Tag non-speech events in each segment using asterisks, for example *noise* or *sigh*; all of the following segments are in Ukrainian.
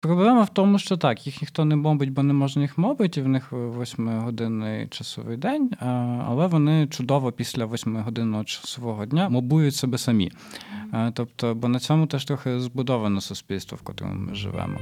Проблема в тому, що так, їх ніхто не бомбить, бо не можна їх мобити, в них восьмигодинний часовий день, але вони чудово після восьмигодинного часового дня мобують себе самі. Тобто, бо на цьому теж трохи збудовано суспільство, в котрому ми живемо.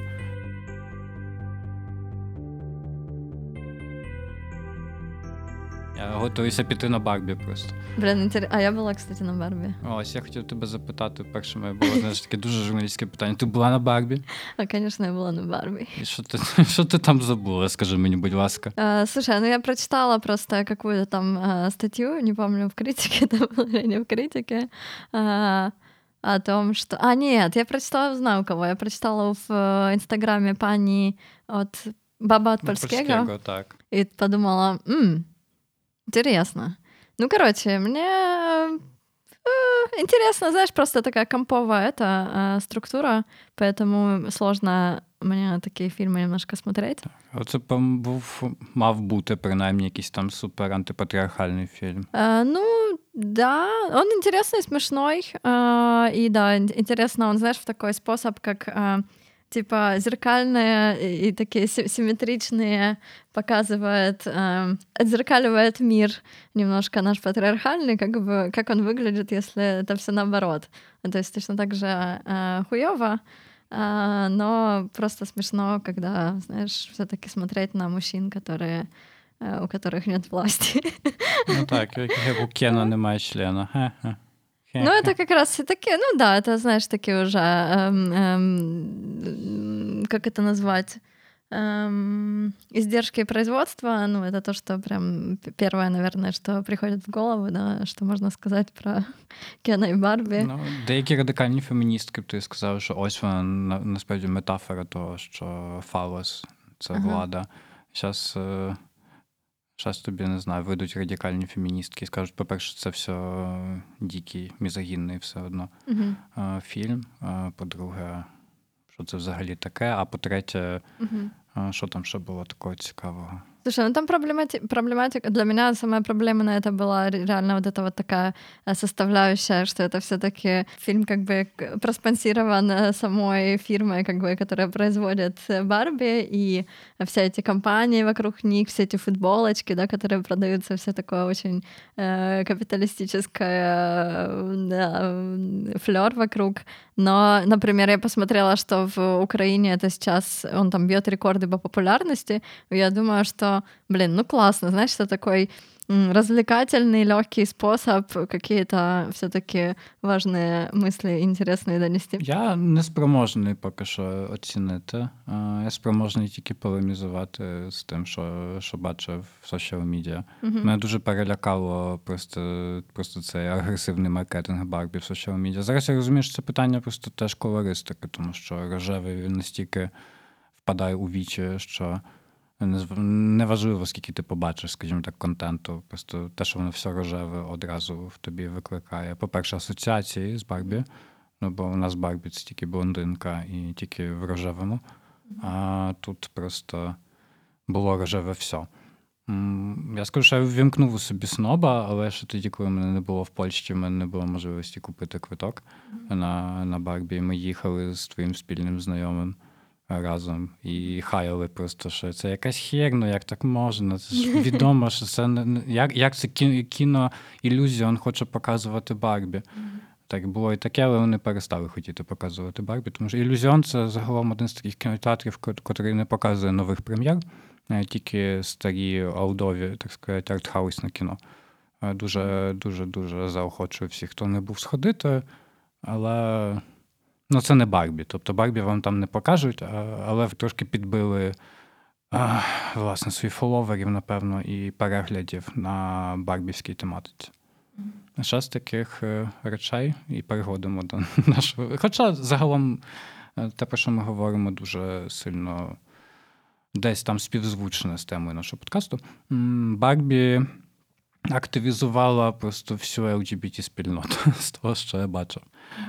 Я готуюся піти на Барбі просто. Блін, інтер... а я була, кстати, на Барбі. Ось я хотів тебе запитати. Перше моє було знаєш, таке дуже журналістське питання. Ти була на Барбі? А, звісно, я була на Барбі. І що ти що *laughs* ти там забула? Скажи мені, будь ласка. А, слушай, ну я прочитала просто какую-то там а, статью, не помню, в критике *laughs* это было или не в критике, а, о том, что... А, нет, я прочитала, знаю кого, я прочитала в э, инстаграме пани от Баба от Польского. Польского так. И подумала, м Интересно. Ну, короче, мне э, интересно, знаешь, просто такая комповая эта э, структура, поэтому сложно мені такі фільми немножко смотреть. Оце був мав бути принаймні якийсь там супер антипатріархальний фільм. А, ну, да, он интересный, смешной, а, и да, интересно, он, знаешь, в такой способ, как а, типа зеркальные и такие симметричные показывает, э, отзеркаливает мир немножко наш патриархальный, как бы как он выглядит, если это все наоборот. То есть точно так же э, хуево, э, но просто смешно, когда, знаешь, все-таки смотреть на мужчин, которые э, у которых нет власти. Ну так, як у Кена *laughs* немає члена. Ха-ха. Ну, это как раз и такие, ну да, это, знаешь, такие уже, эм, эм, как это назвать, эм, издержки производства, ну, это то, что прям первое, наверное, что приходит в голову, да, что можна сказати про *laughs* Кена і Барбі. Ну, Деякі радикальні феміністки, ти сказав, що ось вона насправді метафора того, що фалос це ага. влада. Зараз е, Зараз тобі не знаю, вийдуть радикальні феміністки і скажуть, по-перше, це все дикий, мізогінний все одно uh-huh. фільм. По-друге, що це взагалі таке? А по-третє, uh-huh. що там ще було такого цікавого? Слушай, ну там проблематика, проблематика, для меня самая проблема на это была реально вот эта вот такая э, составляющая, что это все таки фильм как бы проспонсирован э, самой фирмой, как бы, которая производит э, Барби, и все эти компании вокруг них, все эти футболочки, да, которые продаются, все такое очень э, капиталистическое да, флер вокруг. Но, например, я посмотрела, что в Украине это сейчас, он там бьет рекорды по популярности. Я думаю, что, блин, ну классно, знаешь, что такой развлекательный, легкий способ какие-то все-таки важные мысли интересные донести. Я не спроможний поки що оцінити. Я спроможний тільки полемізувати з тим, що що бачив в соціал медіа. Uh-huh. Мене дуже перелякало просто просто цей агресивний маркетинг Барбі в соціал медіа. Зараз я розумію, що це питання просто теж колористики, тому що рожевий він настільки впадає у вічі, що. Неважливо, скільки ти побачиш, скажімо так, контенту. Просто те, що воно все рожеве одразу в тобі викликає. По-перше, асоціації з Барбі. Ну, бо у нас Барбі це тільки блондинка і тільки в рожевому. А тут просто було рожеве все. Я скажу, що я ввімкнув у собі сноба, але ще тоді, коли мене не було в Польщі, в мене не було можливості купити квиток на на Барбі. Ми їхали з твоїм спільним знайомим разом і хаяли просто, що це якась херня, як так можна. Це ж відомо, що це не як як це кіно ілюзіон хоче показувати Барбі. Так було і таке, але вони перестали хотіти показувати Барбі. Тому що ілюзіон це загалом один з таких кінотеатрів, який не показує нових прем'єр, тільки старі аудові, так сказати, артхаусне кіно. Дуже дуже дуже заохочую всіх, хто не був сходити, але. Ну, це не Барбі. Тобто Барбі вам там не покажуть, але трошки підбили власне свої фоловерів, напевно, і переглядів на барбівській тематиці. Ще з таких е, речей і переходимо до *laughs* нашого. Хоча загалом е, те, про що ми говоримо, дуже сильно десь там співзвучне з темою нашого подкасту. Барбі активізувала просто всю lgbt спільноту *laughs* з того, що я бачив.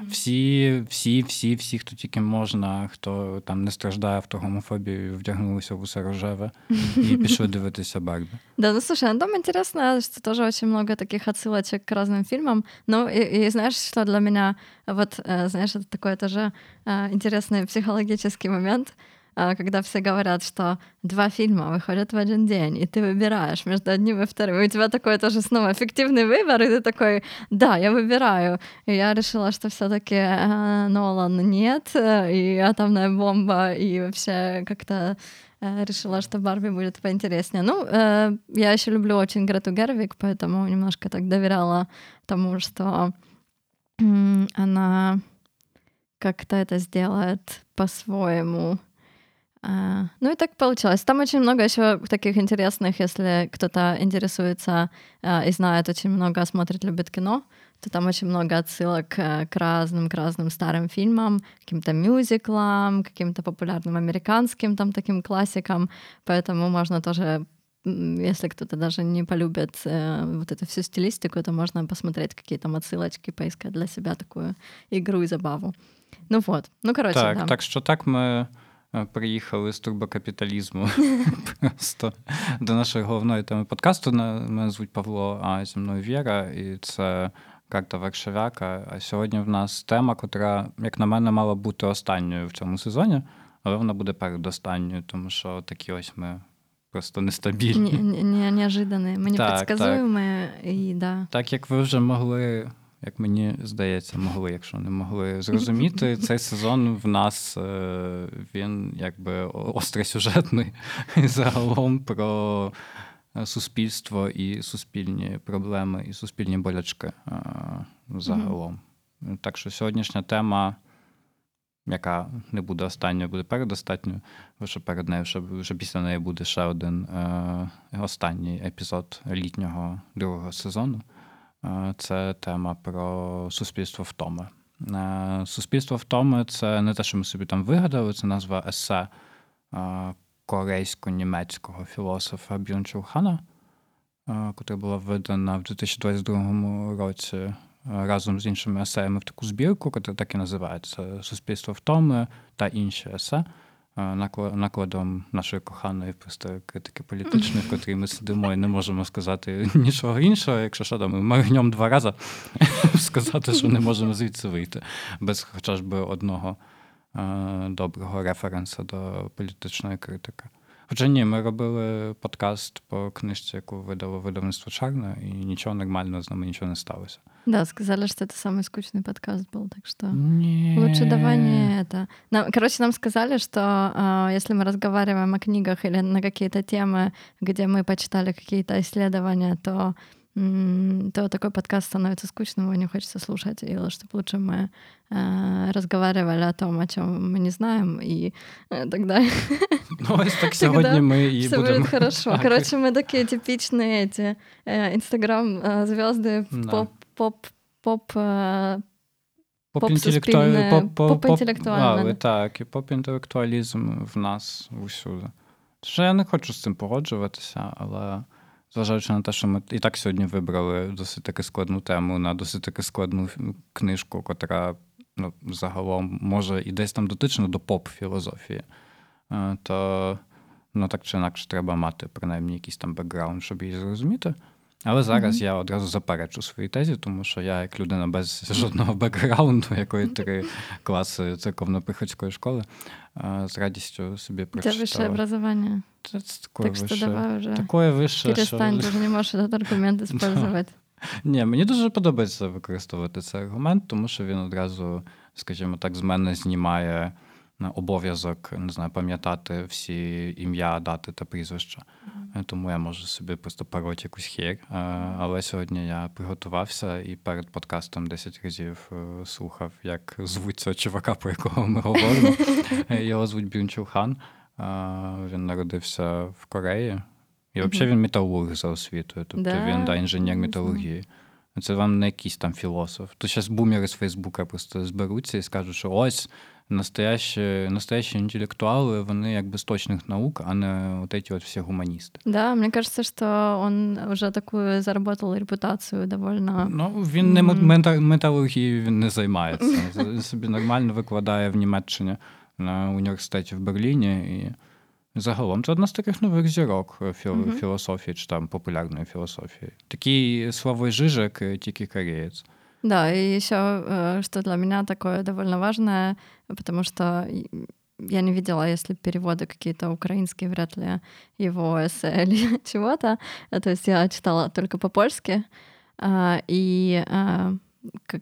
Всі, всі, всі, всі, хто тільки можна, хто там не страждає автогомофобією, вдягнулися в усе рожеве и пішли дивитися Барби. Да, ну слушай, ну там интересно, что тоже очень много таких отсылочек к разным фильмам. Ну и, и знаешь, что для меня, вот, знаешь, это такой тоже интересный психологический момент — а, Когда все говорят, что два фильма выходят в один день, и ты выбираешь между одним и вторым. И у тебя такой тоже снова эффективный выбор, и ты такой, да, я выбираю. И я решила, что все-таки э, Нолан нет, э, и атомная бомба, и вообще как-то э, решила, что Барби будет поинтереснее. Ну, э, я еще люблю очень Грету Гервик, поэтому немножко так доверяла тому, что она как-то это сделает по-своему. А, Ну и так получилось. Там очень много еще таких интересных, если кто-то интересуется а, и знает очень много, смотрит, любит кино, то там очень много отсылок э, к разным, к разным старым фильмам, каким-то мюзиклам, каким-то популярным американским там таким классикам. Поэтому можно тоже, если кто-то даже не полюбит э, вот эту всю стилистику, то можно посмотреть какие там отсылочки, поискать для себя такую игру и забаву. Ну вот. Ну, короче, Так, да. так що так е, приїхали з турбокапіталізму *laughs* просто до нашої головної теми подкасту. На- Мене звуть Павло, а зі мною Віра, і це карта Варшавяка. А сьогодні в нас тема, котра, як на мене, мала бути останньою в цьому сезоні, але вона буде передостанньою, тому що такі ось ми просто нестабільні. Не, не, неожиданные, мы Так, непредсказуемые, и да. Так як ви вже могли, як мені здається, могли, якщо не могли зрозуміти, *laughs* цей сезон в нас е, він якби остросюжетний загалом про суспільство і суспільні проблеми, і суспільні болячки е, загалом. Так що сьогоднішня тема. Яка не буде останньою, буде передостатньою, бо що перед нею вже, вже після неї буде ще один е, останній епізод літнього другого сезону. Е, Це тема про суспільство втоми. Е, Суспільство втоми це не те, що ми собі там вигадали, це назва есе е, корейсько-німецького філософа Бюнчул Хана, е, яка була видана в 2022 році разом з іншими есеями в таку збірку, яка так і називається Суспільство втоми та інші есе. Накла- Накладом нашої коханої просто критики політичної, в котрій ми сидимо і не можемо сказати нічого іншого, якщо що там, ми моргнем два рази *laughs* сказати, що не можемо звідси вийти, без хоча б одного доброго референсу до політичної критики. Хоча ні, ми робили подкаст по книжці, яку видало видавництво Чарна, і нічого нормального з нами нічого не сталося. Да, сказали, что это самый скучный подкаст был, так что Ні. лучше давай не это. Нам, короче, нам сказали, что а, если мы разговариваем о книгах или на какие-то темы, где мы почитали какие-то исследования, то м, то такой подкаст становится скучным, его не хочется слушать, и чтобы лучше мы э, разговаривали о том, о чем мы не знаем, и э, тогда *laughs* Ну, ось так *laughs* сьогодні ми і все будемо. будет хорошо. Так. *laughs* Короче, мы такие типичные эти э, инстаграм звезды, Да. поп, поп, поп, э, Поп-інтелектуалі- поп-суспільне- поп- поп- поп-інтелектуальне. Так, і поп-інтелектуалізм в нас усюди. Що я не хочу з цим погоджуватися, але зважаючи на те, що ми і так сьогодні вибрали досить таки складну тему на досить таки складну книжку, котра ну, загалом може і десь там дотична до поп-філософії, е, то ну, так чи інакше треба мати принаймні якийсь там бекграунд, щоб її зрозуміти. Але зараз я одразу заперечу свої тезі, тому що я, як людина без *laughs* жодного бекграунду, якої три класи церковно-приходської школи, е, з радістю собі у тебя высшее прочитав. образование. Це, це такое Так что вище, давай уже такое вище, перестань, ты уже не можешь этот аргумент *laughs* использовать. Ні, мені дуже подобається використовувати цей аргумент, тому що він одразу, скажімо так, з мене знімає на обов'язок, не знаю, пам'ятати всі ім'я, дати та прізвища. Тому я можу собі просто пароть якусь хір. Але сьогодні я приготувався і перед подкастом 10 разів е, слухав, як звуть цього чувака, про якого ми говоримо. *laughs* Е, Його звуть Бюнчул Хан. Він народився в Кореї. І взагалі він металург за освітою. Тобто Да? він да, інженер Не металургії. Це вам не якийсь там філософ. То зараз бумери з Фейсбука просто зберуться і скажуть, що ось настоящі, настоящі інтелектуали, вони якби з точних наук, а не от ці от всі гуманісти. Да, мне кажется, что он уже такую заработал репутацию довольно... Ну, він не мета- металургією він не займається. Він собі нормально викладає в Німеччині на університеті в Берліні. І загалом це одна з таких нових зірок філ- Мгм. філософії чи там популярної філософії. Такий Славой Жижик, е, тільки кореєць. Да, и еще, э, что для меня такое довольно важное, потому что я не видела, если переводы какие-то украинские, вряд ли его эссе *laughs* или чего-то. То есть я читала только по-польски. И как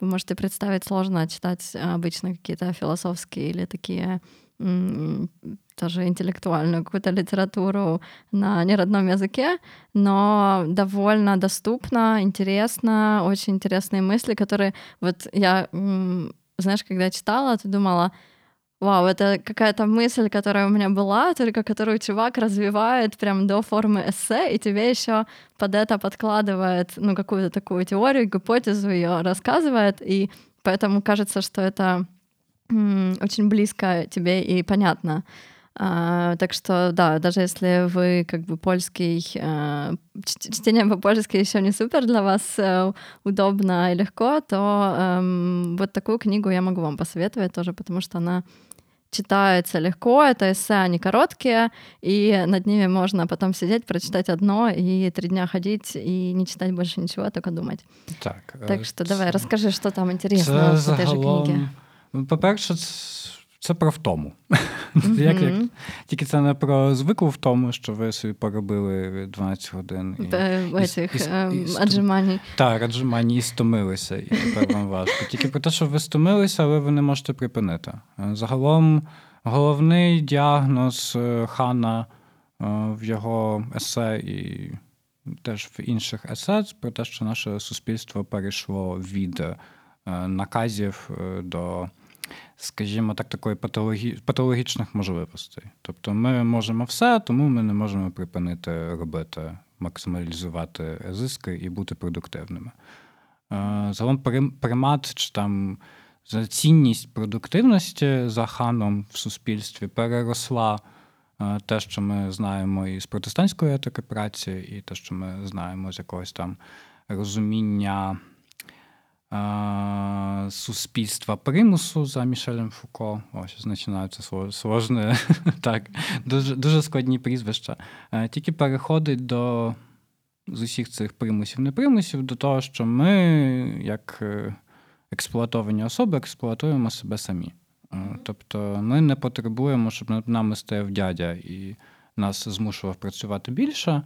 вы можете представить, сложно читать обычно какие-то философские или такие тоже интеллектуальную какую-то литературу на неродном языке, но довольно доступно, интересно, очень интересные мысли, которые вот я, знаешь, когда читала, ты думала, вау, это какая-то мысль, которая у меня была, только которую чувак развивает прям до формы эссе, и тебе еще под это подкладывает, ну, какую-то такую теорию, гипотезу ее рассказывает, и поэтому кажется, что это очень близко тебе и понятно. А, так что, да, даже если вы как бы польский, а, чтение по-польски еще не супер для вас а, удобно и легко, то а, вот такую книгу я могу вам посоветовать тоже, потому что она читается легко, это эссе, они короткие, и над ними можно потом сидеть, прочитать одно и три дня ходить и не читать больше ничего, а только думать. Так, так что давай, расскажи, что там интересного в этой же книге. По-перше, це про втому. Mm-hmm. *laughs* Як, як, Тільки це не про звиклу втому, що ви собі поробили 12 годин. І, Этих, і, і, аджиманій. Так, аджимані і стомилися, і тепер вам важко. Тільки про те, що ви стомилися, але ви не можете припинити. Загалом головний діагноз е, хана е, в його есе і теж в інших есе про те, що наше суспільство перейшло від е, наказів до скажімо так, такої патологі... патологічних можливостей. Тобто ми можемо все, тому ми не можемо припинити робити, максималізувати зиски і бути продуктивними. Загалом примат чи там цінність продуктивності за ханом в суспільстві переросла те, що ми знаємо із протестантської етики праці, і те, що ми знаємо з якогось там розуміння суспільства примусу за Мішелем Фуко. Ось починаються сложні, *laughs* так, дуже дуже складні прізвища. Тільки переходить до з усіх цих примусів, не примусів, до того, що ми, як е, експлуатовані особи, експлуатуємо себе самі. Тобто ми не потребуємо, щоб над нами стояв дядя і нас змушував працювати більше,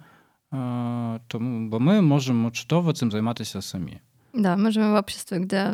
тому, бо ми можемо чудово цим займатися самі. Да, мы живем в обществе, где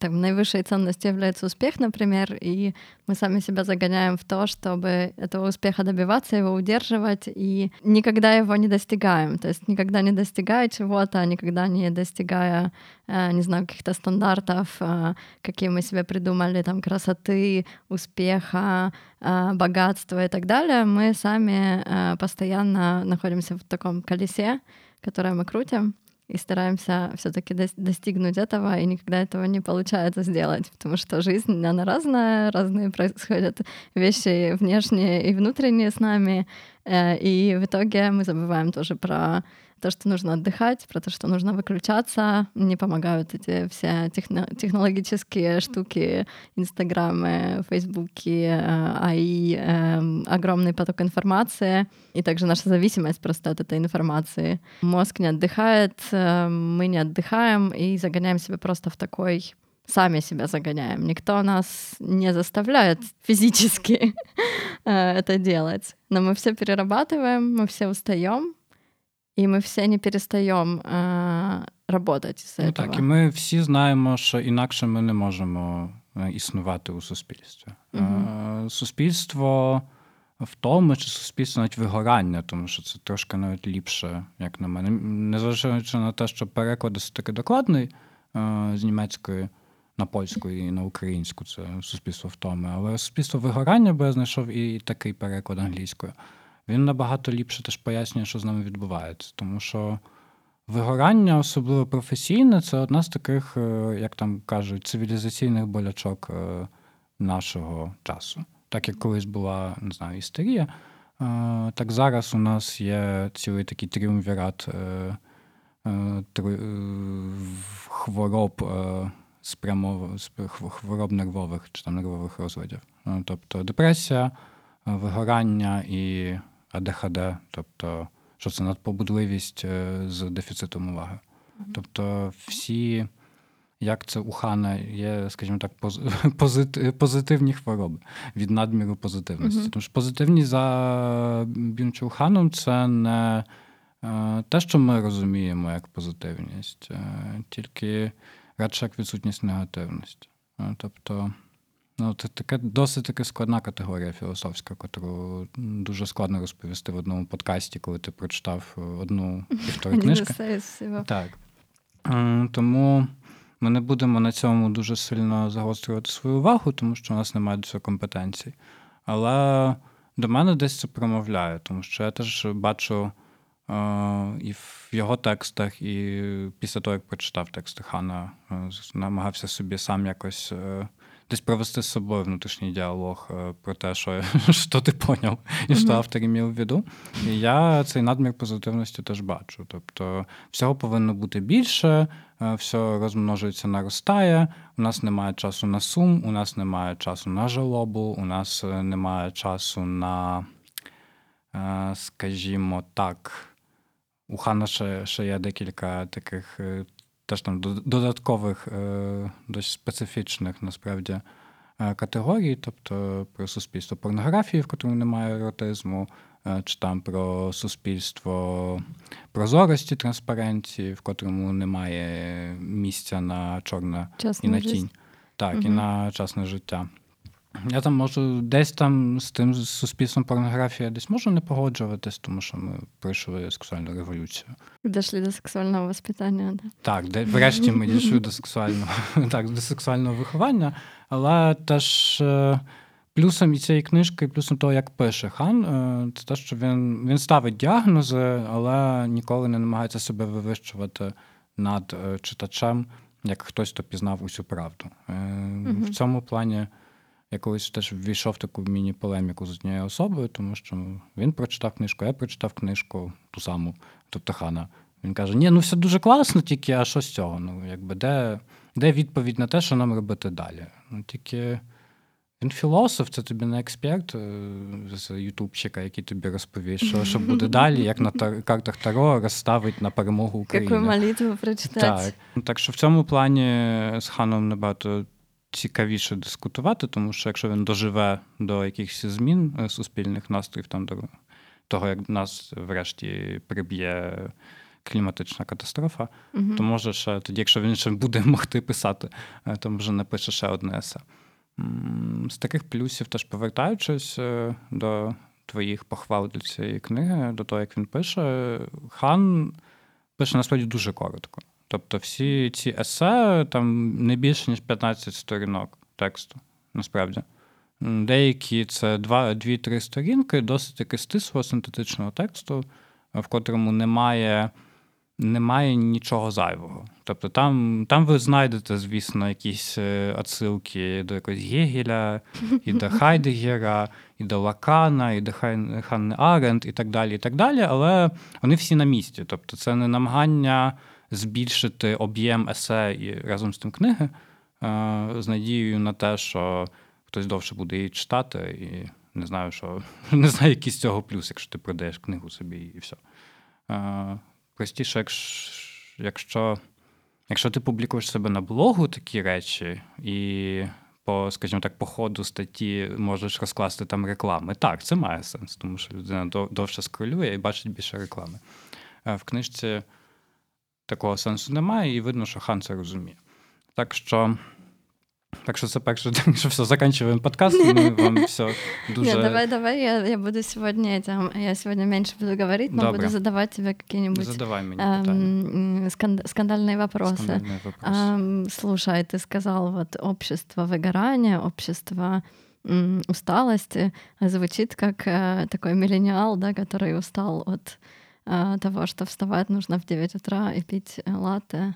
там, наивысшей ценностью является успех, например, и мы сами себя загоняем в то, чтобы этого успеха добиваться, его удерживать, и никогда его не достигаем. То есть никогда не достигая чего-то, никогда не достигая, э, не знаю, каких-то стандартов, э, какие мы себе придумали, там, красоты, успеха, э, богатства и так далее, мы сами постоянно находимся в таком колесе, которое мы крутим и стараемся все-таки достигнуть этого, и никогда этого не получается сделать, потому что жизнь, она разная, разные происходят вещи внешние и внутренние с нами, э, и в итоге мы забываем тоже про то, что нужно отдыхать, про то, что нужно выключаться. Не помогают эти все техно- технологические штуки, Инстаграмы, Фейсбуки, э, АИ, э, огромный поток информации и также наша зависимость просто от этой информации. Мозг не отдыхает, э, мы не отдыхаем и загоняем себя просто в такой сами себя загоняем. Никто нас не заставляет физически *laughs* это делать. Но мы все перерабатываем, мы все устаем, і ми всі не перестаємо е, работать з ну, Так, і ми всі знаємо, що інакше ми не можемо е, існувати у суспільстві. Угу. Суспільство в тому, чи суспільство навіть вигорання, тому що це трошки навіть ліпше, як на мене. Незважаючи на те, що переклад досить таки докладний з німецької на польську і на українську, це суспільство втоми, але суспільство вигорання, бо я знайшов і такий переклад англійською він набагато ліпше теж пояснює, що з нами відбувається. Тому що вигорання, особливо професійне, це одна з таких, е, як там кажуть, цивілізаційних болячок е, нашого часу. Так як колись була, не знаю, істерія, е, так зараз у нас є цілий такий тріумвірат хвороб спрямов... хвороб нервових чи там нервових розладів. Тобто депресія, вигорання і АДХД, тобто, що це надпобудливість е, з дефіцитом уваги. Тобто всі як це у Хана є, скажімо так, *laughs* позитивні хвороби від надміру позитивності. Тому що позитивність за Бюнчул Ханом це не е, те, що ми розуміємо як позитивність, е, тільки радше як відсутність негативності. Тобто, ну, це таке досить таки складна категорія філософська, яку дуже складно розповісти в одному подкасті, коли ти прочитав е, одну півтори книжки. Так. Тому ми не будемо на цьому дуже сильно загострювати свою увагу, тому що у нас немає до цього компетенцій. Але до мене десь це промовляє, тому що я теж бачу е, і в його текстах, і після того, як прочитав тексти Хана, е, намагався собі сам якось. Десь провести з собою внутрішній діалог е, про те, що, *laughs* що ти поняв, і що автор імів в виду. І я цей надмір позитивності теж бачу. Тобто, всього повинно бути більше, е, все розмножується, наростає. У нас немає часу на сум, у нас немає часу на жалобу, у нас е, немає часу на, скажімо так, у Хана ще, ще є декілька таких теж там додаткових, е, досить специфічних насправді категорій, тобто про суспільство порнографії, в котрому немає еротизму, чи там про суспільство прозорості, транспаренції, в котрому немає місця на чорне і на тінь. Так, і на часне життя. Я там можу десь там з тим з суспільством порнографії я десь можу не погоджуватись, тому що ми пройшли сексуальну революцію. Дошли до сексуального воспитания, да. Так, де врешті ми дійшли до сексуального, *laughs* так, до сексуального виховання, але теж е, плюсом і цієї книжки, і плюсом того, як пише хан, е, це те, що він, він ставить діагнози, але ніколи не намагається себе вивищувати над е, читачем, як хтось, хто пізнав усю правду. В цьому плані я колись теж ввійшов в таку міні-полеміку з однією особою, тому що він прочитав книжку, я прочитав книжку ту саму, тобто хана. Він каже: Ні, ну все дуже класно, тільки а що з цього? Ну, якби де, де відповідь на те, що нам робити далі? Ну, тільки він філософ, це тобі не експерт е, з ютубчика, який тобі розповість, що, що буде далі, як на тар- картах Таро розставить на перемогу України. Какую молитву прочитать? Так. Ну, Так що в цьому плані з ханом набагато цікавіше дискутувати, тому що якщо він доживе до якихось змін е, суспільних настроїв, там до того, як нас врешті приб'є кліматична катастрофа, Мгм. то може ще тоді, якщо він ще буде *laughs* могти писати, е, то може напише ще одне есе. З таких плюсів, теж повертаючись е, до твоїх похвал для цієї книги, до того, як він пише, хан пише насправді дуже коротко. Тобто, всі ці есе там не більше, ніж 15 сторінок тексту, насправді. Деякі це 2-3 сторінки, досить таки стислого синтетичного тексту, в котрому немає, немає нічого зайвого. Тобто там, там ви знайдете, звісно, якісь е, отсилки до якогось Гегеля, і до *laughs* Хайдегера, і до Лакана, і до Ханни Аренд, і так далі, і так далі. Але вони всі на місці. Тобто, це не намагання збільшити об'єм есе і разом з тим книги е, з надією на те, що хтось довше буде її читати, і не знаю, що *laughs* не знаю, який з цього плюс, якщо ти продаєш книгу собі і все. Е, Простіше, якщо, якщо, ти публікуєш себе на блогу такі речі, і по, скажімо так, по ходу статті можеш розкласти там реклами. Так, це має сенс, тому що людина довше скролює і бачить більше реклами. Е, В книжці такого сенсу немає, і видно, що хан це розуміє. Так що, так що це перше, так *laughs* що все, заканчиваємо подкаст. Ми вам *laughs* все дуже. Нет, давай, давай, я, я буду сегодня этим, я сегодня меньше буду говорить, но Добре. буду задавать тебе какие-нибудь Задавай мені питання. эм, м, сканд- скандальные вопросы. Скандальний вопрос. Ам, слушай, ты сказал вот общество выгорания, общество м, усталости звучит как э, такой миллениал, да, который устал от э, того, что вставать нужно в 9 утра и пить э, латте.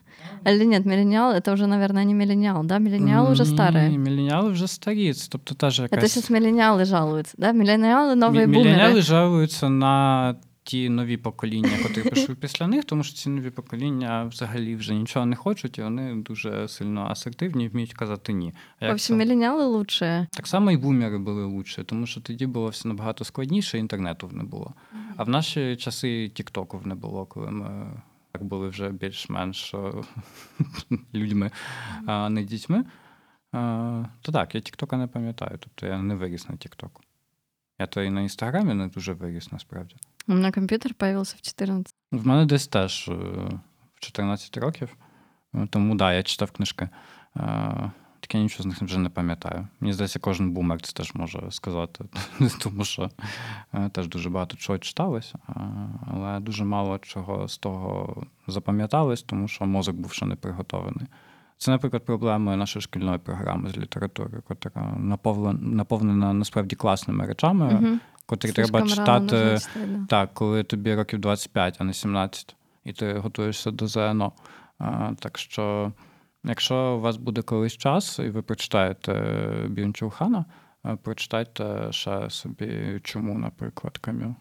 Или нет, миллениал это уже, наверное, не миллениал, да? Миллениал уже Ні, старый. Міленіали вже старі. Це, Тобто теж Это якась... сейчас миллениалы жалуются, да? Миллениалы новые Мі- бумеры. Міленіали жалуються на ті нові покоління, котрі пішли після них, тому що ці нові покоління взагалі вже нічого не хочуть, і вони дуже сильно асертивні і вміють казати ні. А як це? миллениалы лучшие. Так само і бумери були лучше, тому що тоді було все набагато складніше, інтернету не було. А в наші часи Тіктоку не було, коли ми були вже більш-менш *laughs* людьми, а не дітьми. То так, я Тіктока не пам'ятаю, тобто я не виріс на Тіктоку. Я то і на інстаграмі не дуже виріс насправді. У меня компьютер появился в 14. В мене десь теж е, в 14 років, Е, тому да, я читав книжки. Е, Так я нічого з них вже не пам'ятаю. Мені здається, кожен бумер це теж може сказати, *laughs* тому що теж дуже багато чого читалось, але дуже мало чого з того запам'яталось, тому що мозок був ще не приготований. Це, наприклад, проблема нашої шкільної програми з літератури, яка наповнена, насправді класними речами, Мгм. Котрі треба читати. да. Так, коли тобі років 25, а не 17, і ти готуєшся до ЗНО. А, так що, якщо у вас буде колись час, і ви прочитаєте Бюнчул Хана, прочитайте ще собі чому, наприклад, Камю.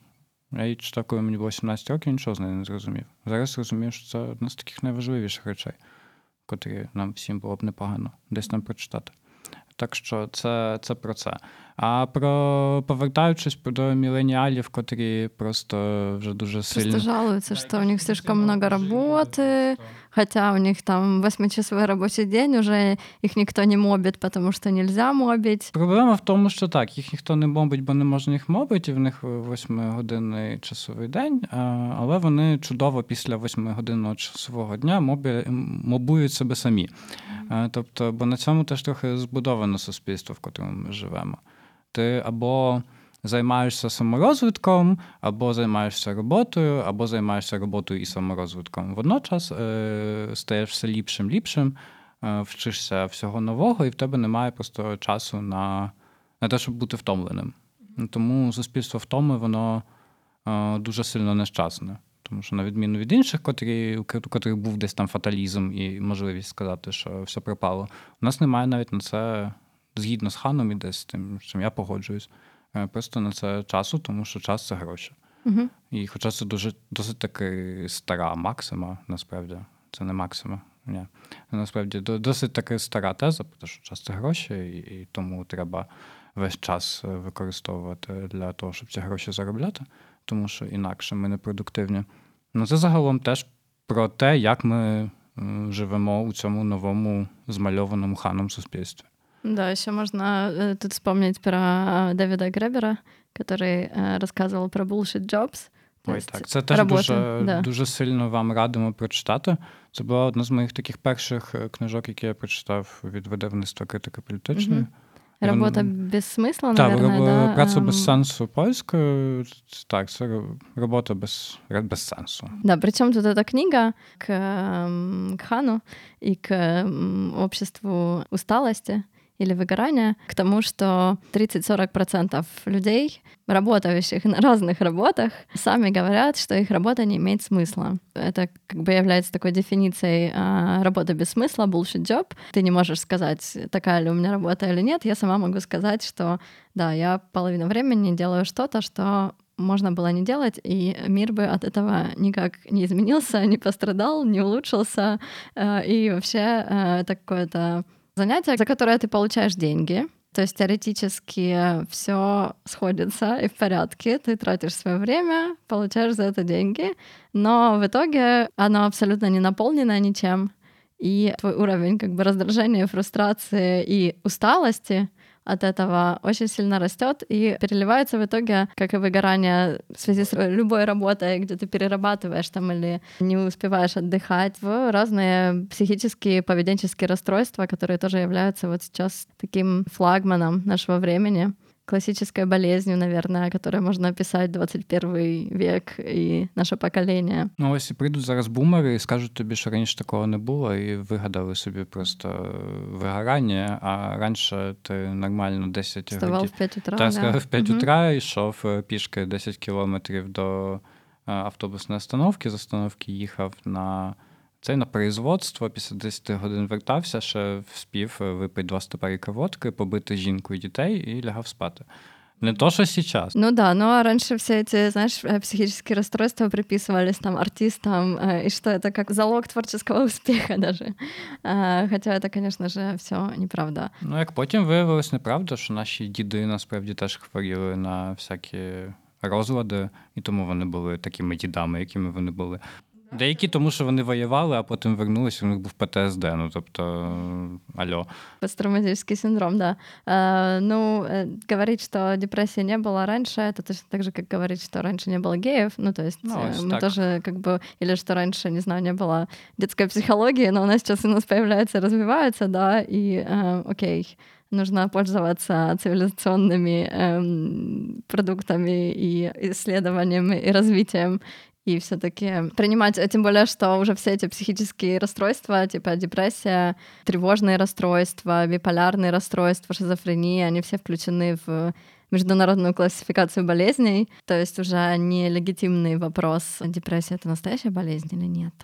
Я її читав, коли мені було 17 років, нічого з нею не зрозумів. Зараз розумію, що це одна з таких найважливіших речей, котрі нам всім було б непогано десь там прочитати. Так що це, це про це. А про повертаючись до міленіалів, котрі просто вже дуже сильно. Просто жалуются, что у них слишком много работы, хотя у них там восьмичасовой рабочий день, уже их никто не мобит, потому что нельзя мобить. Проблема в тому, що так, їх ніхто не мобить, бо не можна їх мобити, і в них восьмигодинний часовий день, але вони чудово після восьмигодинного часового дня мобі, мобують себе самі. Тобто, бо на цьому теж трохи збудовано суспільство, в котрому ми живемо. Ти або займаєшся саморозвитком, або займаєшся роботою, або займаєшся роботою і саморозвитком. Водночас е, стаєш все ліпшим, ліпшим, е, вчишся всього нового, і в тебе немає просто часу на, на те, щоб бути втомленим. Тому суспільство втоми, воно е, дуже сильно нещасне. Тому що, на відміну від інших, котрі, у котрих був десь там фаталізм і можливість сказати, що все пропало, у нас немає навіть на це, згідно з ханом і десь з тим, чим я погоджуюсь, е, просто на це часу, тому що час це гроші. Мгм. І хоча це дуже досить таки стара максима, насправді, це не максима. Ні. Насправді досить таки стара теза, тому що час це гроші, і, тому треба весь час е, використовувати для того, щоб ці гроші заробляти, тому що інакше ми не продуктивні. Ну, це загалом теж про те, як ми живемо у цьому новому змальованому ханом суспільстві. Да, еще можно э, тут вспомнить про э, Дэвида Гребера, который э, рассказывал про bullshit jobs. То Ой, есть так. Це теж робота, дуже, да. дуже сильно вам радимо прочитати. Це була одна з моїх таких перших е, книжок, які я прочитав від видавництва критики політичної. Мгм. І вон- Работа без смысла, Так, наверное, роб- да? праця Ем, без сенсу польською. Це- Так, це ро- робота без, без сенсу. Да, причем тут эта книга к, м, к Хану и к м, обществу усталости Или выгорания, к тому, что 30-40% людей, работающих на разных работах, сами говорят, что их работа не имеет смысла. Это как бы является такой дефиницией а, работы без смысла, bullshit job. Ты не можешь сказать, такая ли у меня работа или нет. Я сама могу сказать, что да, я половину времени делаю что-то, что можно было не делать, и мир бы от этого никак не изменился, не пострадал, не улучшился. Э, И вообще это какое-то занятие, за которое ты получаешь деньги. То есть теоретически все сходится и в порядке. Ты тратишь свое время, получаешь за это деньги, но в итоге оно абсолютно не наполнено ничем. И твой уровень как бы раздражения, фрустрации и усталости от этого очень сильно растет и переливается в итоге, как и выгорание в связи с любой работой, где ты перерабатываешь там или не успеваешь отдыхать, в разные психические, поведенческие расстройства, которые тоже являются вот сейчас таким флагманом нашего времени классической болезнью, наверное, которой можно описать 21 век и наше поколение. Ну, ось і прийдуть зараз бумери і скажуть тобі, що раніше такого не було, і вигадали собі просто вигорання, а раніше ти нормально 10 Вставал годин. в 5 утра. Так, да. в 5 Мгм. утра йшов е, пішки 10 кілометрів до е, автобусної остановки, з остановки їхав на це на производство, після 10 годин вертався, ще вспів е, випити два стопаріка водки, побити жінку і дітей і лягав спати. Не то, що зараз. Ну да, но раньше все эти, знаешь, э, психические расстройства приписывались там артистам, э, и что это как залог творческого успеха даже. А, Хотя это, конечно же, все неправда. Ну, як потім виявилось, неправда, що наші діди насправді теж хворіли на всякі розлади, і тому вони були такими дідами, якими вони були. Деякі тому, що вони воювали, а потім вернулися, у них був ПТСД. Ну тобто, алло. Посттравматический синдром, да. А, ну, э, говорить, что депрессии не было раньше, это точно так же, как говорить, что раньше не было геев. Ну, то есть Ну, э, мы так. тоже как бы... Или что раньше, не знаю, не было детской психологии, но она сейчас у нас появляется, развивается, да, и э, окей, нужно пользоваться цивилизационными эм, продуктами и исследованиями и развитием и все-таки принимать, а тем более, что уже все эти психические расстройства, типа депрессия, тревожные расстройства, биполярные расстройства, шизофрения, они все включены в международную классификацию болезней. То есть уже не легитимный вопрос, депрессия — это настоящая болезнь или нет.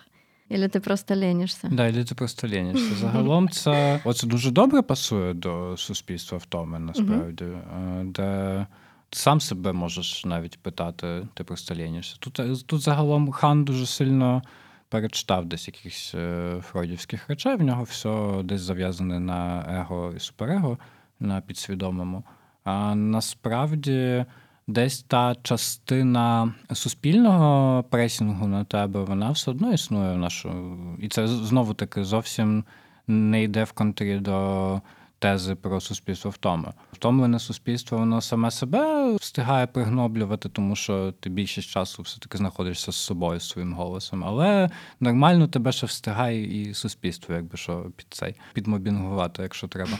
Или ти просто ленишся? Да, і ти просто ленишся. Загалом *laughs* це оце дуже добре пасує до суспільства втоми, насправді, е, де ти сам себе можеш навіть питати, ти просто ленишся. Тут, е, тут загалом хан дуже сильно перечитав десь якихось е, фройдівських речей. В нього все десь зав'язане на его і суперего, на підсвідомому. А насправді десь та частина суспільного пресінгу на тебе, вона все одно існує в нашу. І це знову таки зовсім не йде в контрі до тези про суспільство втоми. Втомлене суспільство, воно саме себе встигає пригноблювати, тому що ти більшість часу все-таки знаходишся з собою, з своїм голосом. Але нормально тебе ще встигає і суспільство, якби що під цей підмобінгувати, якщо треба.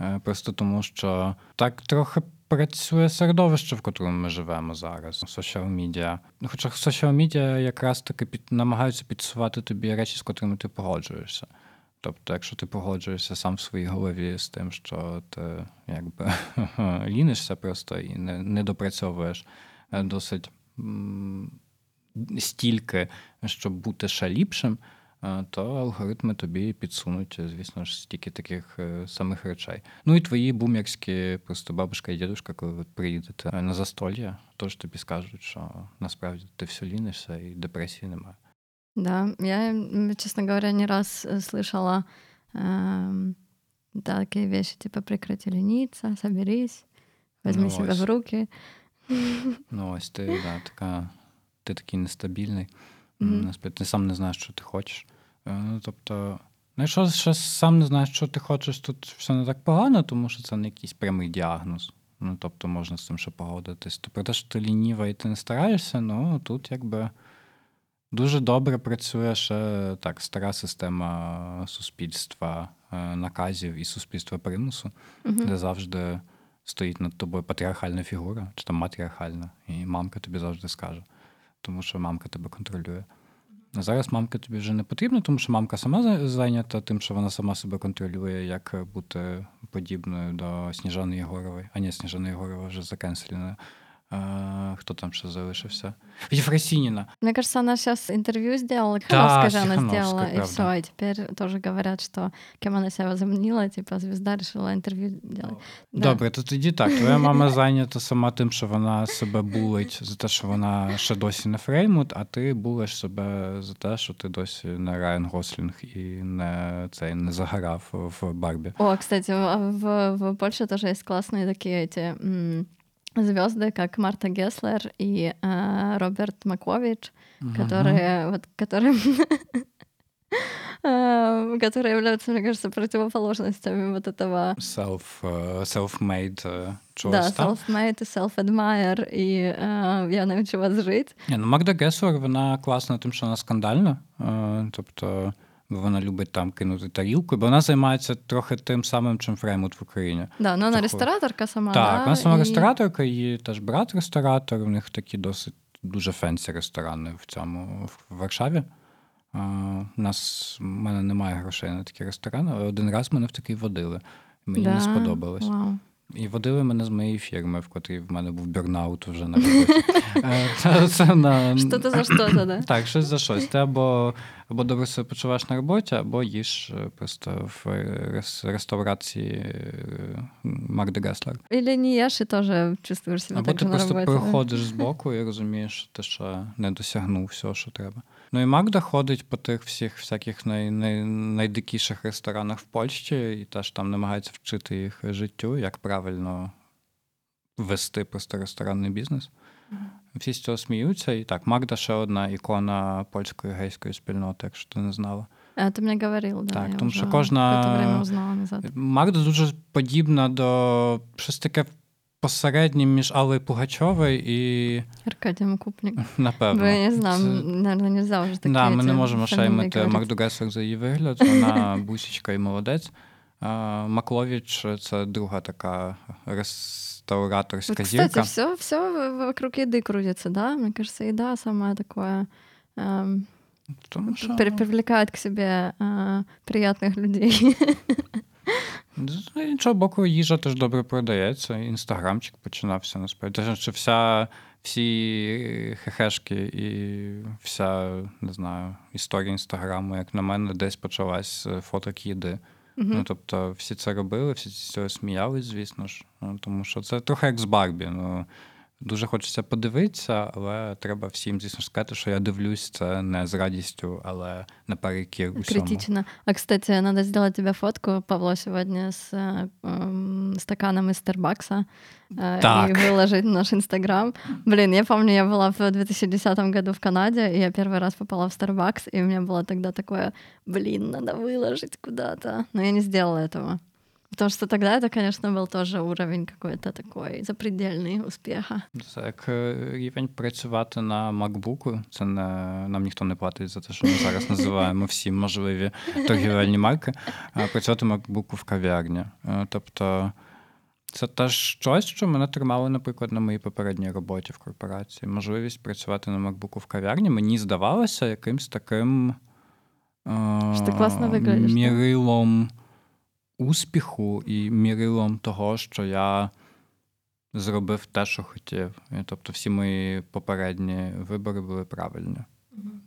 Е, Просто тому, що так трохи працює середовище, в котрому ми живемо зараз. Соціал медіа. Ну, Хоча соціал медіа якраз таки під намагаються підсувати тобі речі, з котрими ти погоджуєшся. Тобто, якщо ти погоджуєшся сам в своїй голові з тим, що ти якби *laughs* лінишся просто і не, не допрацьовуєш е, досить стільки, щоб бути ще ліпшим, е, то алгоритми тобі підсунуть, звісно ж, стільки таких е, самих речей. Ну і твої бумерські просто бабушка і дідушка, коли ви приїдете на застолья, теж тобі скажуть, що насправді ти все лінишся і депресії немає. Да, я, м, честно говоря, не раз э, слышала эм, такие вещи, типа прекрати лениться, соберись, возьми Ну, себя ось. в руки. Ну, ось ти, да, така, ти такий нестабільний. Мгм. Насправді ти сам не знаєш, що ти хочеш. Е, Ну, тобто, ну, якщо ще сам не знаєш, що ти хочеш, тут все не так погано, тому що це не якийсь прямий діагноз. Ну, тобто можна з цим ще погодитись. То про те, що ти лініва і ти не стараєшся, ну тут якби дуже добре працює ще так, стара система суспільства, е, наказів і суспільства примусу, Мгм. де завжди стоїть над тобою патріархальна фігура, чи там матріархальна, і мамка тобі завжди скаже, тому що мамка тебе контролює. А зараз мамка тобі вже не потрібна, тому що мамка сама зайнята тим, що вона сама себе контролює, як бути подібною до Сніжани Єгорової. А ні, Сніжана Єгорова вже закенселена. А, там ще залишився? Єфросініна. Мне кажется, она сейчас интервью сделала, Да, же она сделала, и все, и теперь тоже говорят, что кем она себя возомнила, типа звезда решила интервью делать. Да. Добре, то тоді так. Твоя мама *laughs* зайнята сама тим, що вона себе булить за те, що вона ще досі не Фреймут, а ти булиш себе за те, що ти досі не Райан Гослінг і не цей не загорав в Барбі. О, кстати, в, в, в Польше тоже есть классные такие эти звезды, как Марта Геслер и э, Роберт Макович, которые, вот, которые, *laughs* э, которые являются, мне кажется, противоположностями вот этого Self, е, self-made е, да, чогось. так? self-made и self-admire, и э, я навчу вас жити. Ні, ну Магда Геслер, вона класна тим, що вона скандальна. Е, Тобто вона любить там кинути тарілку, бо вона займається трохи тим самим, чим Фреймут в Україні. Да, но она рестораторка сама, Так, да, вона сама и- рестораторка, її теж брат ресторатор. У них такі досить дуже fancy ресторани в цьому в Варшаві. У нас в мене немає грошей на такі ресторани, але один раз мене в такий водили. Мені да? не сподобалось. Вау. І водили мене з моєї фірми, в котрій в мене був burnout вже на роботі. *laughs* Е, це- це на- Что-то за что-то, да? Так, щось за щось. Ти або, або добре себе почуваєш на роботі, або їш е, просто в рес- реставрації е, Магди Геслер. Или не ешь и тоже чувствуешь себя Або так ти просто работе. да? проходиш збоку і розумієш, що ти ще не досягнув всього, що треба. Ну і Магда ходить по тих всіх всяких най, най, найдикіших ресторанах в Польщі і теж там намагається вчити їх життю, як правильно вести просто ресторанний бізнес. Всі з цього сміються. І так, Магда ще одна ікона польської гейської спільноти, якщо ти не знала. А, Ты мне говорил, да. Так, я тому уже що кожна-. Магда дуже подібна до щось таке посереднє між Аллою Пугачовою і Аркадий Купник. напевно. Бо я не знаю, Це- наверное, нельзя уже такі Да, ми не ці можемо фамілії шеймити говорити. Магду Гесер за її вигляд. Вона *laughs* бусічка і молодець. А, Макловіч це друга така реставраторська Вот, кстати, зірка. все, все вокруг еды крутится, да? Мне кажется, еда самое такое эм, Тому що пер- привлекает к себе э, приятных людей. *laughs* з іншого боку, їжа теж добре продається. Інстаграмчик починався насправді. Що вся, всі хехешки і вся, не знаю, історія інстаграму, як на мене, десь почалась фоток їди. Ну, тобто, всі це робили, всі з цього сміялись, звісно ж. Ну, тому що це трохи як з Барбі. Ну, дуже хочеться подивитися, але треба всім, звісно ж, сказати, що я дивлюсь це не з радістю, але наперекір усьому. Критично. А, кстати, надо сделать тебе фотку, Павло, сегодня с э, м, стаканом из Старбакса э, Так. и выложить в наш Инстаграм. Блин, я помню, я была в 2010 году в Канаде, и я первый раз попала в Starbucks, и у меня было тогда такое, блин, надо выложить куда-то. Но я не сделала этого. Потому что тогда это, конечно, был тоже уровень какой-то такой запредельный успеха. Це як е, рівень працювати на MacBook. Це не нам ніхто не платить за те, що ми зараз називаємо всі можливі торгівельні марки. А працювати MacBook в кав'ярні. Е, Тобто. Це теж щось, що мене тримало, наприклад, на моїй попередній роботі в корпорації. Можливість працювати на MacBook в кав'ярні мені здавалося якимсь таким е- Що ти класно виглядиш, так? Успіху і мірилом того, що я зробив те, що хотів. І, тобто всі мої попередні вибори були правильні.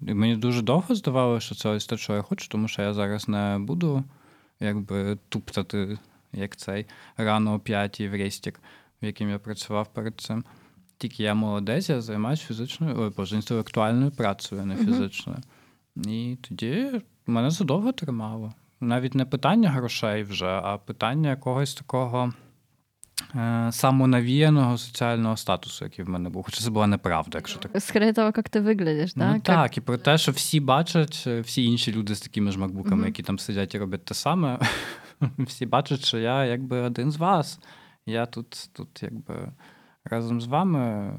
І мені дуже довго здавалося, що це ось те, що я хочу, тому що я зараз не буду якби туптати, як цей рано о п'ятій в рейстік, в яким я працював перед цим. Тільки я молодець, я займаюся фізичною, ой, боже, інтелектуальною працею, а не фізичною. І тоді мене задовго тримало. Навіть не питання грошей вже, а питання якогось такого е, самонавіяного соціального статусу, який в мене був. Хоча це була неправда, якщо так. Скорее того, ты выглядишь, да? Ну Как- так, і про те, що всі бачать, е, всі інші люди з такими ж макбуками, Мгм. які там сидять і роблять те саме, *laughs* всі бачать, що я якби один з вас. Я тут, тут якби разом з вами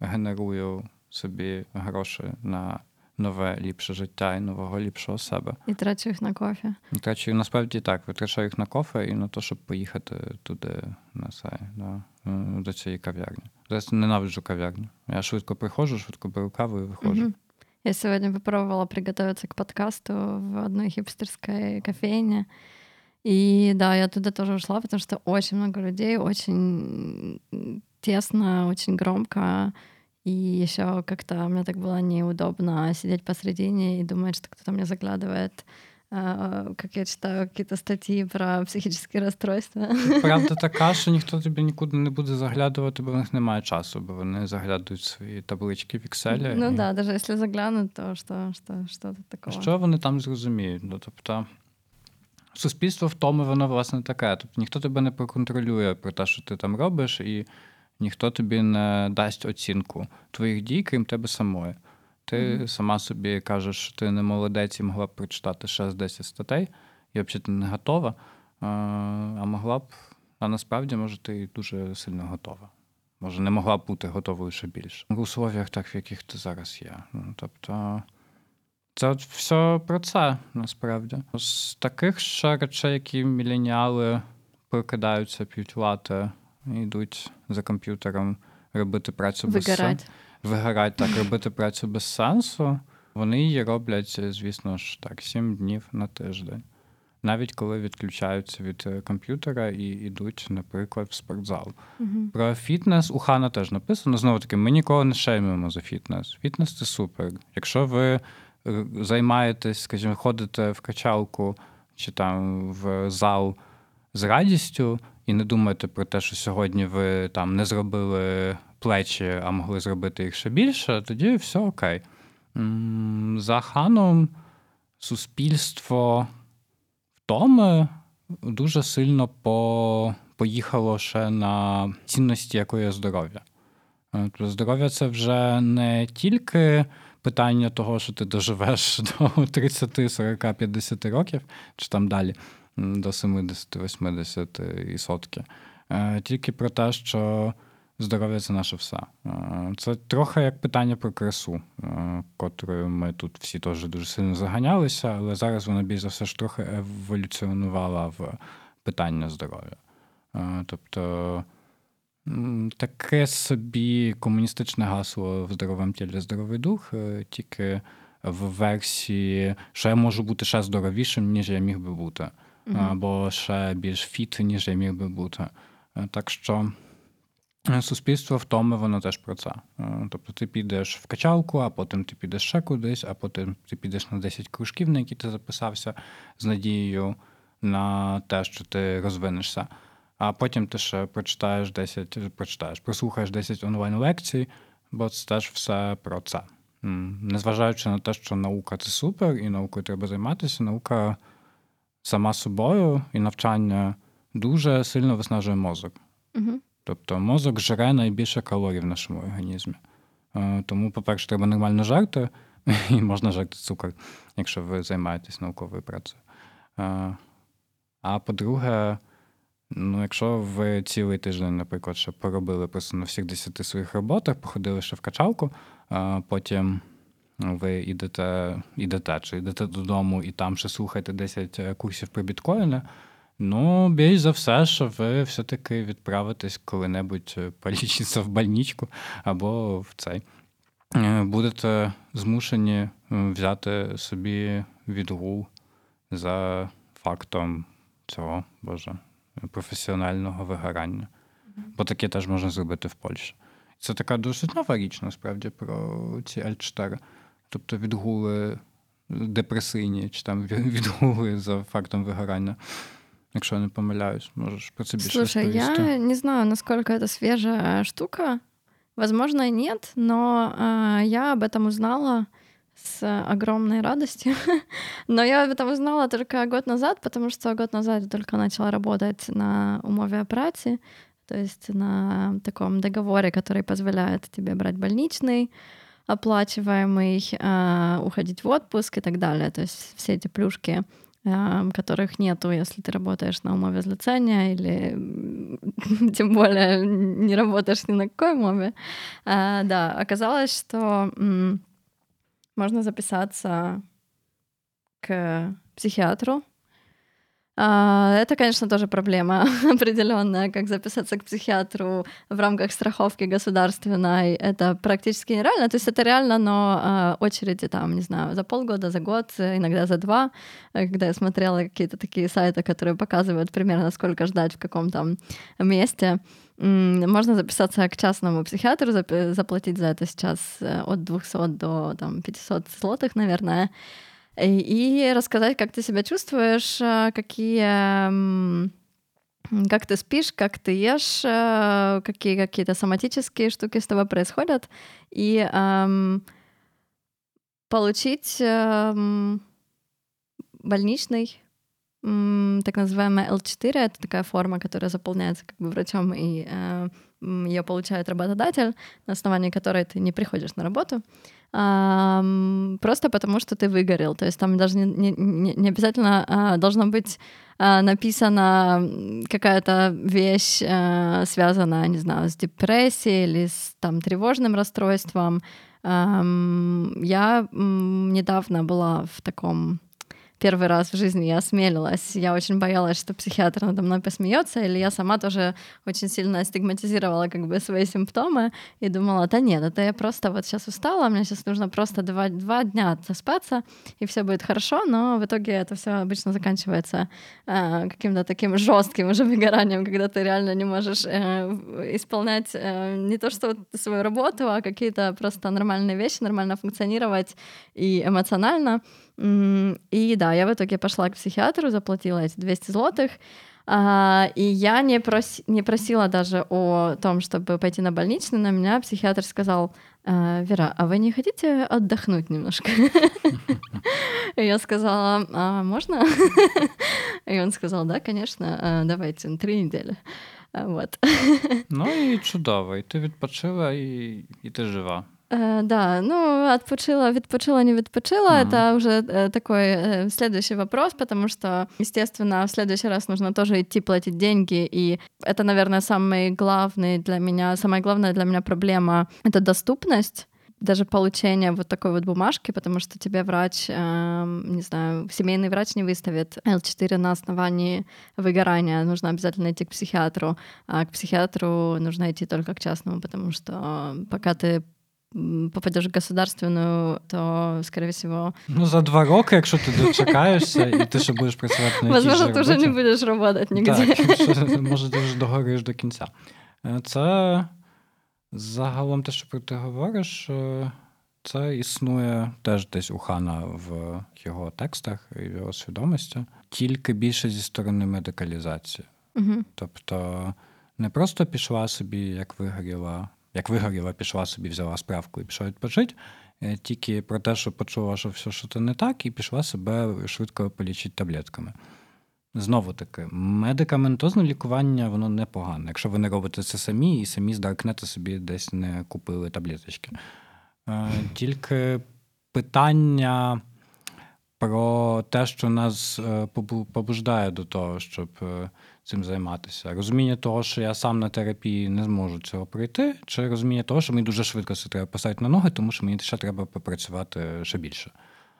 генерую собі гроші на нове ліпше життя і нового ліпшого себе. И трачу их на кофе. Витрачаю насправді так, витрачаю їх на кофе і на те, щоб поїхати туди на сай, да, е, до цієї кав'ярні. Зараз ненавиджу кав'ярню. Я швидко приходжу, швидко беру каву і виходжу. Мгм. Я сегодня попробовала приготовиться к подкасту в одной хипстерской кофейне. И да, я туда тоже ушла, потому что очень много людей, очень тесно, очень громко. И еще как-то мне так было неудобно сидеть посредине и думать, что кто-то мне заглядывает, как я читаю какие-то статьи про психические расстройства. Правда *laughs* така, що ніхто тобі нікуди не буде заглядувати, бо в них немає часу, бо вони заглядують свої таблички в Excel. Ну і да, даже если заглянуть, то что, что, что тут такого? Що вони там зрозуміють? Ну, тобто, суспільство в тому, воно власне таке. Тобто ніхто тебе не проконтролює про те, що ти там робиш, і ніхто тобі не дасть оцінку твоїх дій, крім тебе самої. Ти Мгм. сама собі кажеш, що ти не молодець і могла б прочитати ще з 10 статей, і взагалі ти не готова, а а могла б, а насправді, може, ти дуже сильно готова. Може, не могла б бути готовою ще більше. В условіях, так, в яких ти зараз є. Ну, тобто, це от все про це насправді. З таких ще речей, які міленіали прокидаються, п'ють лати, йдуть за комп'ютером робити працю без сенсу. Вигорать так, *clears throat* робити працю без сенсу. Вони її роблять, звісно ж, так, сім днів на тиждень. Навіть коли відключаються від е, комп'ютера і йдуть, наприклад, в спортзал. Мгм. Про фітнес у Хана теж написано. Знову таки, ми нікого не шеймуємо за фітнес. Фітнес це супер. Якщо ви е, займаєтесь, скажімо, ходите в качалку чи там в зал з радістю і не думаєте про те, що сьогодні ви там не зробили плечі, а могли зробити їх ще більше, тоді все окей. За ханом суспільство втоми дуже сильно по, поїхало ще на цінності, якої здоров'я. Тобто Здоров'я це вже не тільки питання того, що ти доживеш *laughs* до 30, 40, 50 років, чи там далі до 70, 80 і сотки. Е, тільки про те, що здоров'я це наше все. Е, це трохи як питання про красу, котрою ми тут всі теж дуже сильно заганялися, але зараз вона більш за все ж трохи еволюціонувала в питання здоров'я. Тобто таке собі комуністичне гасло в здоровому тілі здоровий дух, е, тільки в версії, що я можу бути ще здоровішим, ніж я міг би бути, або ще більш фіт, ніж я міг би бути. Е, так що е, суспільство втоми, воно теж про це. Тобто ти підеш в качалку, а потім ти підеш ще кудись, а потім ти підеш на 10 кружків, на які ти записався з надією на те, що ти розвинешся а потім ти ще прочитаєш 10, прочитаєш, прослухаєш 10 онлайн-лекцій, бо це теж все про це. Незважаючи на те, що наука це супер, і наукою треба займатися, наука сама собою і навчання дуже сильно виснажує мозок. Угу. Тобто мозок жре найбільше калорій в нашому організмі. Е, тому, по-перше, треба нормально жерти, *laughs* і можна жерти цукор, якщо ви займаєтесь науковою працею. Е, а по-друге, Ну, якщо ви цілий тиждень, наприклад, ще поробили просто на всіх десяти своїх роботах, походили ще в качалку, потім ви йдете, йдете чи йдете додому і там ще слухаєте 10 е, курсів про біткоїни, ну, більш за все, що ви все-таки відправитесь коли-небудь е, полічитися в больничку або в цей. Е, будете змушені взяти собі відгул за фактом цього, Боже професіонального вигорання. Бо таке теж можна зробити в Польщі. Це така досить нова річ, насправді, про ці L4. Тобто відгули депресивні, чи там відгули за фактом вигорання. Якщо я не помиляюсь, можеш про це більше Слушай, розповісти. я не знаю, насколько это свежая штука. Возможно, нет, но э, я об этом узнала с огромной радостью. *laughs* Но я об этом узнала только год назад, потому что год назад я только начала работать на умове о праці, то есть на таком договоре, который позволяет тебе брать больничный, оплачиваемый, э, уходить в отпуск и так далее. То есть все эти плюшки, э, которых нету, если ты работаешь на умове злицения или *laughs* тем более не работаешь ни на какой умове. Э, да, оказалось, что можно записаться к психиатру. А, это, конечно, тоже проблема *laughs* определенная, как записаться к психиатру в рамках страховки государственной. Это практически нереально. То есть это реально, но а, очереди там, не знаю, за полгода, за год, иногда за два. Когда я смотрела какие-то такие сайты, которые показывают примерно, сколько ждать в каком-то месте, можно записаться к частному психиатру, заплатить за это сейчас э, от 200 до там, 500 злотых, наверное, и рассказать, как ты себя чувствуешь, э, какие как ты спишь, как ты ешь, э, какие какие-то соматические штуки с тобой происходят, и эм, получить эм, больничный так называемая L4 — это такая форма, которая заполняется как бы врачом, и э, ее получает работодатель, на основании которой ты не приходишь на работу, просто потому что ты выгорел. То есть там даже не, не, не обязательно э, должно быть э, написана какая-то вещь, э, связанная, не знаю, с депрессией или с там, тревожным расстройством. Я недавно была в таком первый раз в жизни я осмелилась. Я очень боялась, что психиатр надо мной посмеется, или я сама тоже очень сильно стигматизировала как бы свои симптомы и думала, да нет, это я просто вот сейчас устала, мне сейчас нужно просто два, два дня отоспаться, и все будет хорошо, но в итоге это все обычно заканчивается э, каким-то таким жестким уже *laughs* выгоранием, когда ты реально не можешь э, исполнять э, не то что свою работу, а какие-то просто нормальные вещи, нормально функционировать и эмоционально. И да, я в итоге пошла к психиатру, заплатила эти 200 злотых, а, и я не, прос... не просила даже о том, чтобы пойти на больничный, но меня психиатр сказал, «А, Вера, а вы не хотите отдохнуть немножко? *laughs* И я сказала, а можно? *laughs* И он сказал, да, конечно, а, давайте, три недели. Вот. Ну і чудово. І ти відпочила, і, і ти жива. Э, да, ну, отпочила, відпочила, не відпочила, Мгм. это уже э, такой э, следующий вопрос, потому что, естественно, в следующий раз нужно тоже идти платить деньги, и это, наверное, самый главный для меня, самая главная для меня проблема — это доступность даже получение вот такой вот бумажки, потому что тебе врач, эм, не знаю, семейный врач не выставит L4 на основании выгорания. Нужно обязательно идти к психиатру, а к психиатру нужно идти только к частному, потому что пока ты попадешь в государственную, то, скорее всего, Ну, за два роки, якщо ти дочекаєшся, і ти ще будеш працювати на тій возможно, же ты уже не роботі, будешь работать нигде. Так, може, ти вже догориш до кінця. Е, Це загалом те, що про ти говориш, е, це існує теж десь у Хана в його текстах і в його свідомості, тільки більше зі сторони медикалізації. Мгм. Тобто не просто пішла собі, як вигоріла, як вигоріла, пішла собі, взяла справку і пішла відпочити, е, тільки про те, що почула, що все, що це не так, і пішла себе швидко полічити таблетками. Знову таки, медикаментозне лікування воно непогане. Якщо ви не робите це самі, і самі з Даркнета собі десь не купили таблеточки. Е, Тільки питання про те, що нас е, побуждає до того, щоб цим займатися. Розуміння того, що я сам на терапії не зможу цього пройти, чи розуміння того, що мені дуже швидко це треба поставити на ноги, тому що мені ще треба попрацювати ще більше.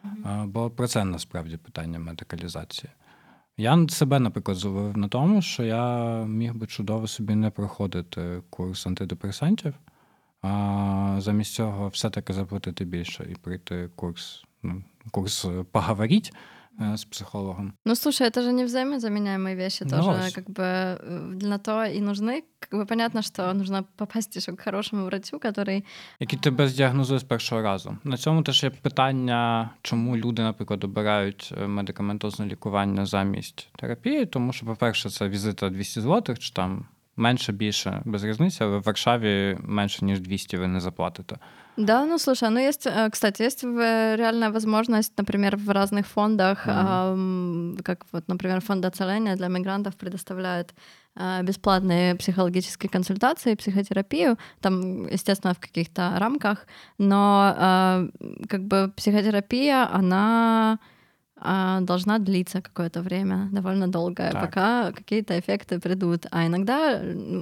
Е, Бо про це насправді питання медикалізації. Я себе, наприклад, зловив на тому, що я міг би чудово собі не проходити курс антидепресантів, а замість цього все-таки заплатити більше і пройти курс, ну, курс поговоріть е, з психологом. Ну, слушай, это же не взаимозаменяемые вещи Ну, тоже, ось. как бы э, для то и нужны. Как бы понятно, что нужно попасть еще к хорошему врачу, который Які тебе здіагнозує з першого разу. На цьому теж є питання, чому люди, наприклад, обирають е, медикаментозне лікування замість терапії, тому що, по-перше, це візита 200 злотих, чи там менше, більше, без різниці, але в Варшаві менше, ніж 200 ви не заплатите. Да, ну слушай, ну есть, э, кстати, есть в- реальная возможность, например, в разных фондах, Мгм. ам, как вот, например, фонд оцеления для мигрантов предоставляет э, бесплатные психологические консультации, психотерапию, там, естественно, в каких-то рамках, но э, как бы психотерапия, она должна длиться какое-то время, довольно долгое, Так. пока какие-то эффекты придут. А иногда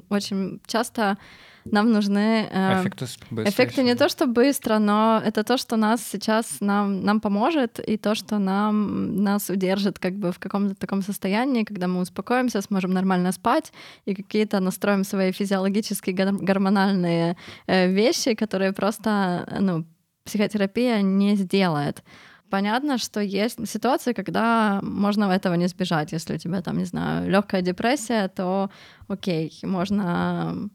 очень часто нам нужны э, с- Эффекты не то, что быстро, но это то, что нас сейчас нам, нам поможет, и то, что нам, нас удержит как бы в каком-то таком состоянии, когда мы успокоимся, сможем нормально спать, и какие-то настроим свои физиологические гор- гормональные э, вещи, которые просто, ну, психотерапия не сделает. Понятно, что есть ситуации, когда можно этого не сбежать. Если у тебя там, не знаю, легкая депрессия, то окей, можно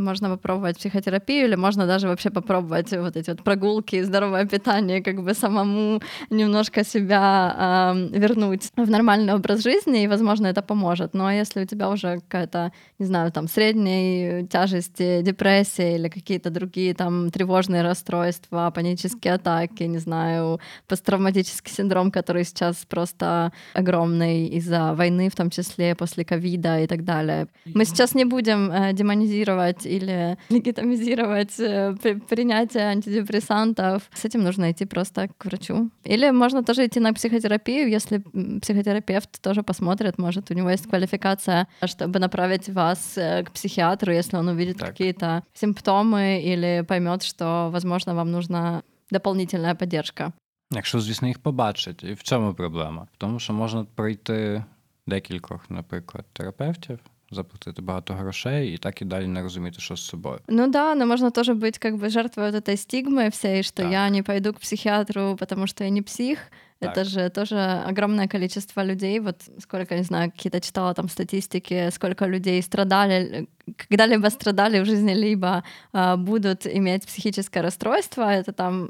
можно попробовать психотерапию, или можно даже вообще попробовать вот эти вот прогулки, здоровое питание, как бы самому немножко себя ам, вернуть в нормальный образ жизни, и, возможно, это поможет. Но если у тебя уже какая-то, не знаю, там, средней тяжести депрессия или какие-то другие там тревожные расстройства, панические атаки, не знаю, посттравматический синдром, который сейчас просто огромный из-за войны, в том числе после ковида и так далее. Мы сейчас не будем э, демонизировать или легитимизировать э, при- принятие антидепрессантов. С этим нужно идти просто к врачу. Или можно тоже идти на психотерапию, если м, психотерапевт тоже посмотрит, может, у него есть квалификация, чтобы направить вас э, к психиатру, если он увидит Так. какие-то симптомы или поймет, что, возможно, вам нужна дополнительная поддержка. Якщо, звісно, їх побачить. І в чому проблема? В тому, що можна пройти декількох, наприклад, терапевтів, заплатити багато грошей і так і далі не розуміти, що з собою. Ну да, но можно тоже быть как бы жертвой вот этой стигмы всей, что Так. я не пойду к психиатру, потому что я не псих. Так. Это же тоже огромное количество людей. Вот сколько, не знаю, какие-то читала там статистики, сколько людей страдали, э, когда-либо страдали в жизни, либо а, будут иметь психическое расстройство. Это там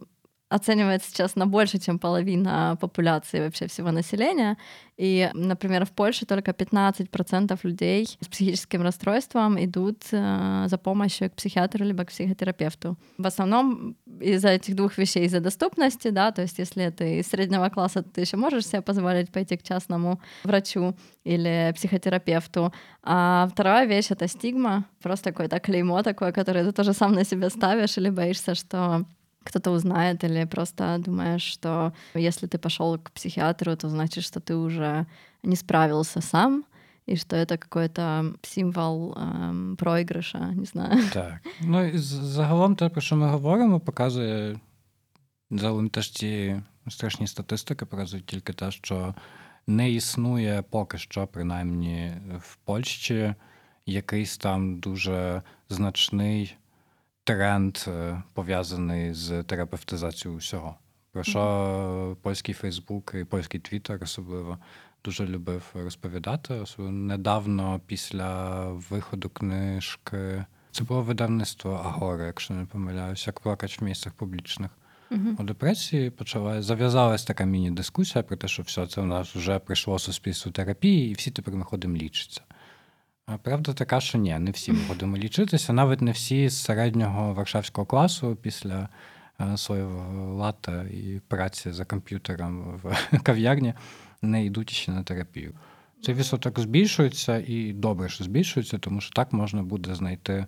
оценивается сейчас на больше, чем половина популяции вообще всего населения. И, например, в Польше только 15% людей с психическим расстройством идут э, за помощью к психиатру либо к психотерапевту. В основном из-за этих двух вещей, из-за доступности, да, то есть если ты из среднего класса, ты еще можешь себе позволить пойти к частному врачу или психотерапевту. А вторая вещь — это стигма, просто какое-то клеймо такое, которое ты тоже сам на себе ставишь или боишься, что кто-то узнает, или просто думаешь, что если ты пошел к психиатру, то значит, что ты уже не справился сам, і що це какой-то символ ем, проіграша, не знаю. Так. Ну і загалом те, про що ми говоримо, показує загалом теж ті страшні статистики, показують тільки те, що не існує поки що, принаймні в Польщі, якийсь там дуже значний тренд пов'язаний з терапевтизацією всього. Про що польський Фейсбук і польський Твіттер особливо дуже любив розповідати. Особливо недавно після виходу книжки. Це було видавництво Агора, якщо не помиляюсь, як плакач в місцях публічних. Uh-huh. У депресії почала зав'язалась така міні-дискусія про те, що все це у нас вже прийшло суспільство терапії, і всі тепер ми ходимо лічитися. Правда така, що ні, не всі ми будемо лічитися, навіть не всі з середнього варшавського класу після е, своєго лата і праці за комп'ютером в *laughs* кав'ярні не йдуть ще на терапію. Цей відсоток збільшується і добре, що збільшується, тому що так можна буде знайти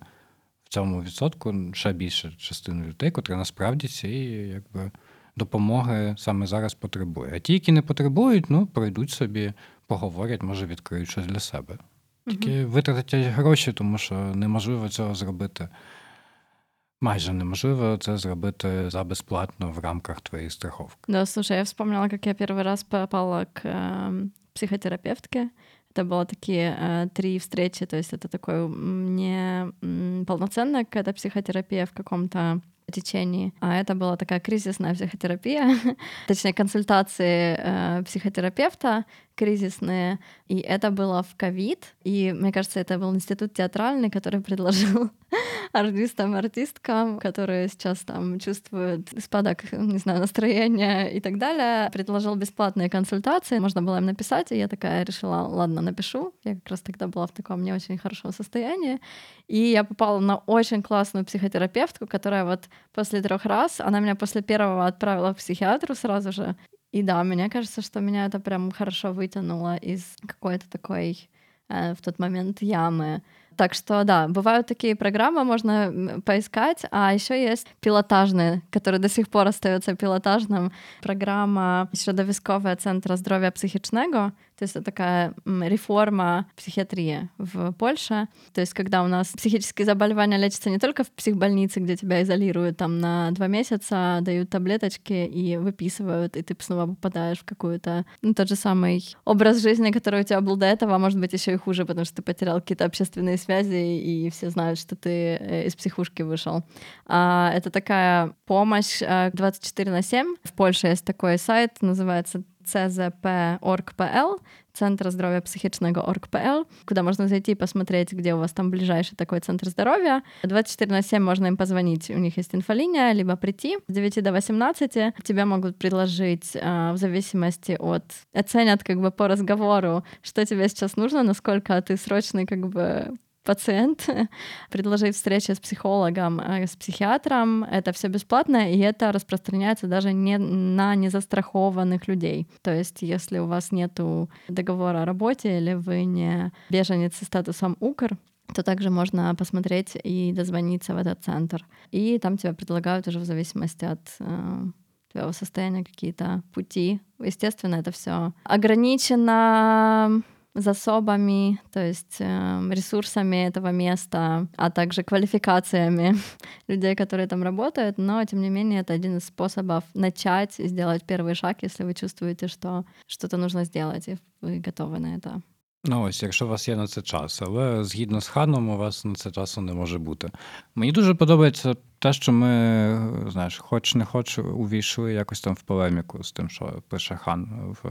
в цьому відсотку ще більше частину людей, котрі насправді цієї якби, допомоги саме зараз потребує. А ті, які не потребують, ну пройдуть собі, поговорять, може відкриють щось для себе. Тільки витратять гроші, тому що неможливо цього зробити. Майже неможливо це зробити за безплатно в рамках твоєї страховки. Да, слушай, я вспомнила, как я первый раз попала к э, психотерапевтке. Это было такие э, три встречи, то есть это такой не полноценная какая-то психотерапия в каком-то течении. А это была такая кризисная психотерапия, *laughs* точнее консультации э, психотерапевта кризисные. И это было в ковид. И мне кажется, это был институт театральный, который предложил *laughs* артистам, артисткам, которые сейчас там чувствуют спадок, не знаю, настроения и так далее, предложил бесплатные консультации. Можно было им написать, и я такая решила, ладно, напишу. Я как раз тогда была в таком не очень хорошем состоянии. И я попала на очень классную психотерапевтку, которая вот после трех раз, она меня после первого отправила к психиатру сразу же. И да, мне кажется, что меня это прям хорошо вытянуло из какой-то такой э, в тот момент ямы. Так что да, бывают такие программы, можно поискать, а еще есть пилотажные, которые до сих пор остаются пилотажным. Программа Środowiskowe Центра Здоровья Психичного, то есть это такая реформа психиатрии в Польше. То есть когда у нас психические заболевания лечатся не только в психбольнице, где тебя изолируют там на два месяца, дают таблеточки и выписывают, и ты снова попадаешь в какую-то, ну, тот же самый образ жизни, который у тебя был до этого, а может быть еще и хуже, потому что ты потерял какие-то общественные связи, и все знают, что ты э, из психушки вышел. А, это такая помощь 24 э, на 7. В Польше есть такой сайт, называется czp.org.pl, Центр здоровья психичного org.pl, куда можно зайти и посмотреть, где у вас там ближайший такой центр здоровья. 24 на 7 можно им позвонить, у них есть инфолиния, либо прийти. С 9 до 18 тебя могут предложить в зависимости от... Оценят как бы по разговору, что тебе сейчас нужно, насколько ты срочный как бы пациент, *laughs* предложить встречу с психологом, э, с психиатром. Это все бесплатно, и это распространяется даже не на незастрахованных людей. То есть, если у вас нет договора о работе или вы не беженец со статусом УКР, то также можно посмотреть и дозвониться в этот центр. И там тебя предлагают уже в зависимости от э, твоего состояния какие-то пути. Естественно, это все ограничено засобами, то есть э, ресурсами этого места, а также квалификациями *laughs* людей, которые там работают, но тем не менее это один из способов начать и сделать первый шаг, если вы чувствуете, что что-то нужно сделать, и вы готовы на это. Ну ось, якщо у вас є на це час, але згідно з ханом, у вас на це часу не може бути. Мені дуже подобається те, що ми, знаєш, хоч не хоч увійшли якось там в полеміку з тим, що пише хан в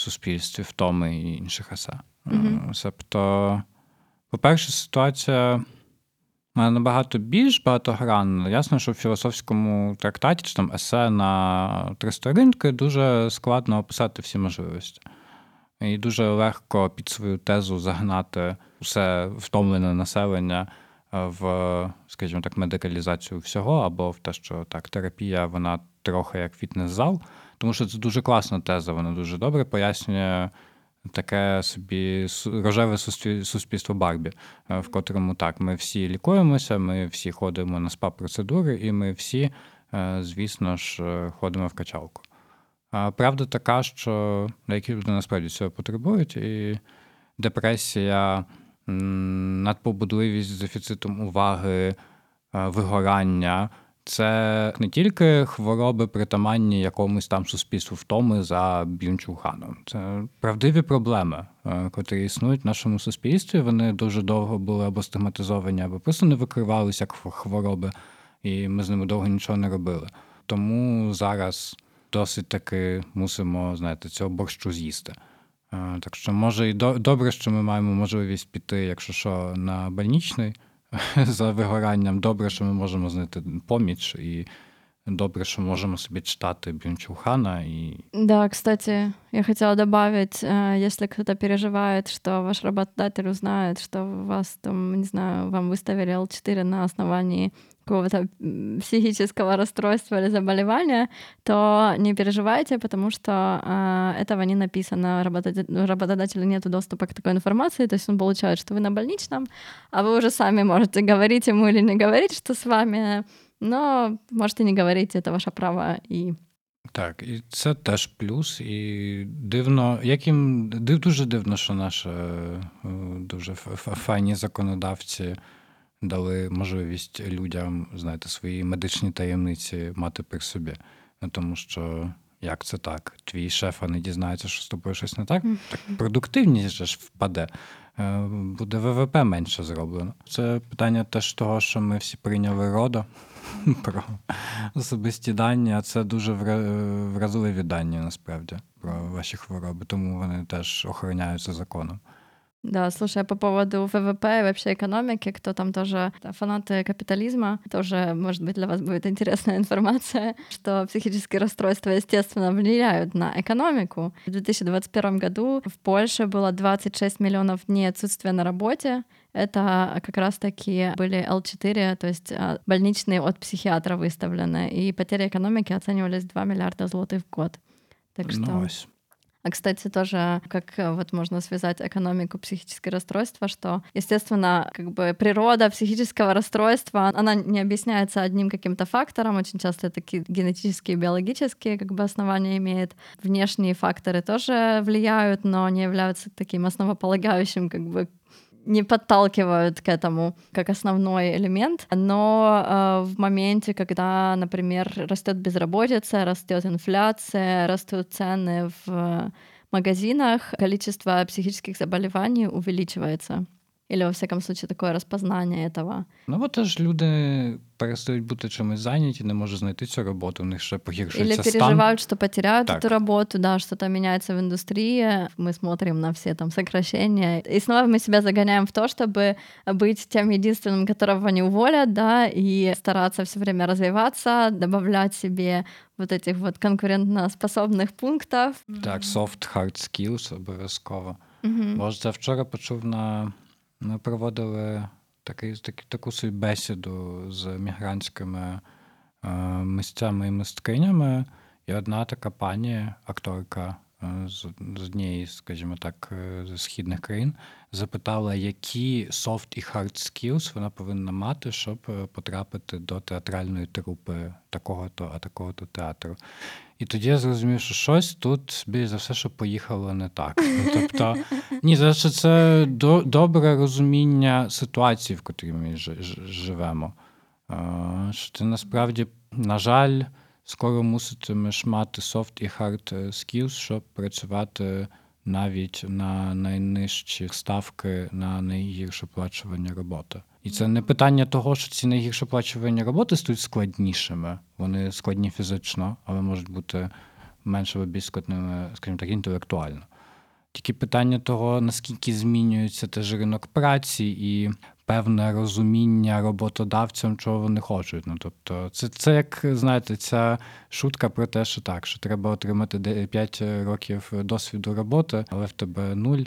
суспільстві, втоми і інших есе. Mm-hmm. Тобто, по-перше, ситуація Вона набагато більш багатогранна. Ясно, що в філософському трактаті чи там есе на три сторінки дуже складно описати всі можливості. І дуже легко під свою тезу загнати все втомлене населення в, скажімо так, медикалізацію всього, або в те, що так, терапія, вона трохи як фітнес-зал, тому що це дуже класна теза, вона дуже добре пояснює таке собі рожеве суспільство Барбі, е, в котрому так, ми всі лікуємося, ми всі ходимо на спа-процедури, і ми всі, е, звісно ж, е, ходимо в качалку. А правда така, що деякі люди насправді цього потребують, і депресія, надпобудливість з дефіцитом уваги, вигорання це не тільки хвороби, притаманні якомусь там суспільству втоми за б'юнчуханом. Це правдиві проблеми, е, котрі існують в нашому суспільстві. Вони дуже довго були або стигматизовані, або просто не викривалися як хвороби, і ми з ними довго нічого не робили. Тому зараз досить таки мусимо, знаєте, цього борщу з'їсти. Е, Так що, може, і до- добре, що ми маємо можливість піти, якщо що, на больничний *laughs* за вигоранням. Добре, що ми можемо знайти поміч, і добре, що можемо собі читати Бюнчухана. І Да, кстати, я хотела добавить, если кто-то переживает, что ваш работодатель узнает, что вас там, не знаю, вам выставили Л4 на основании какого-то м, психического расстройства или заболевания, то не переживайте, потому что э, этого не написано. Работодатель- У работодателя нет доступа к такой информации, то есть он получает, что вы на больничном, а вы уже сами можете говорить ему или не говорить, что с вами, но можете не говорить, это ваше право, и так, і це теж плюс. І дивно, як їм див, дуже дивно, що наші е, дуже ф- ф- файні законодавці дали можливість людям, знаєте, свої медичні таємниці мати при собі. Ну, тому що як це так? Твій шеф а не дізнається, що з тобою щось не так? Так продуктивність ж впаде. Е, Буде ВВП менше зроблено. Це питання теж того, що ми всі прийняли рода *laughs* про особисті дані, а це дуже вра- вразливі дані насправді про ваші хвороби, тому вони теж охороняються законом. Да, слушай, а по поводу ВВП и вообще экономики, кто там тоже да, фанаты капитализма, тоже, может быть, для вас будет интересная информация, *laughs* что психические расстройства, естественно, влияют на экономику. В 2021 году в Польше было 26 миллионов дней отсутствия на работе. Это как раз-таки были Л4, то есть а, больничные от психиатра выставлены. И потери экономики оценивались в 2 миллиарда злотых в год. Так что... Ось. А, кстати, тоже как э, вот можно связать экономику психическое расстройство, что, естественно, как бы природа психического расстройства, она не объясняется одним каким-то фактором, очень часто такие генетические, биологические как бы основания имеет. Внешние факторы тоже влияют, но не являются таким основополагающим как бы не подталкивают к этому как основной элемент, но э, в моменте, когда, например, растет безработица, растет инфляция, растут цены в магазинах, количество психических заболеваний увеличивается. Или, во всяком случае, такое распознание этого. Ну, бо теж люди перестають бути чимось зайняті, не можуть знайти цю роботу, в них ще Или погіршується стан. переживают, что потеряют Так. эту работу, да, что-то меняется в индустрии. Мы смотрим на все там сокращения. И снова мы себя загоняем в то, чтобы быть тем единственным, которого не уволят, да, и стараться все время развиваться, добавлять себе вот этих вот конкурентоспособных пунктов. Так, soft hard skills обов'язково. Мгм. Бо ж це вчора почув на. Ми проводили такий, такі, таку собі бесіду з мігрантськими е, мисцями і мисткинями. І одна така пані, акторка е, з, з однієї, скажімо так, е, з східних країн, запитала, які soft і hard skills вона повинна мати, щоб е, потрапити до театральної трупи такого-то, а такого-то театру. І тоді я зрозумів, що щось тут більш за все, що поїхало не так. Ну, тобто, ні, за що це до, добре розуміння ситуації, в котрій ми жи- ж- живемо. Е, Що ти насправді, на жаль, скоро муситимеш мати soft і hard е, skills, щоб працювати навіть на найнижчі ставки на найгірше оплачувані роботи. І це не питання того, що ці найгірше плачувані роботи стають складнішими. Вони складні фізично, але можуть бути менш складними, скажімо так, інтелектуально. Тільки питання того, наскільки змінюється теж ринок праці і певне розуміння роботодавцям, чого вони хочуть. Ну тобто, це це як знаєте, ця шутка про те, що так, що треба отримати 5 років досвіду роботи, але в тебе нуль.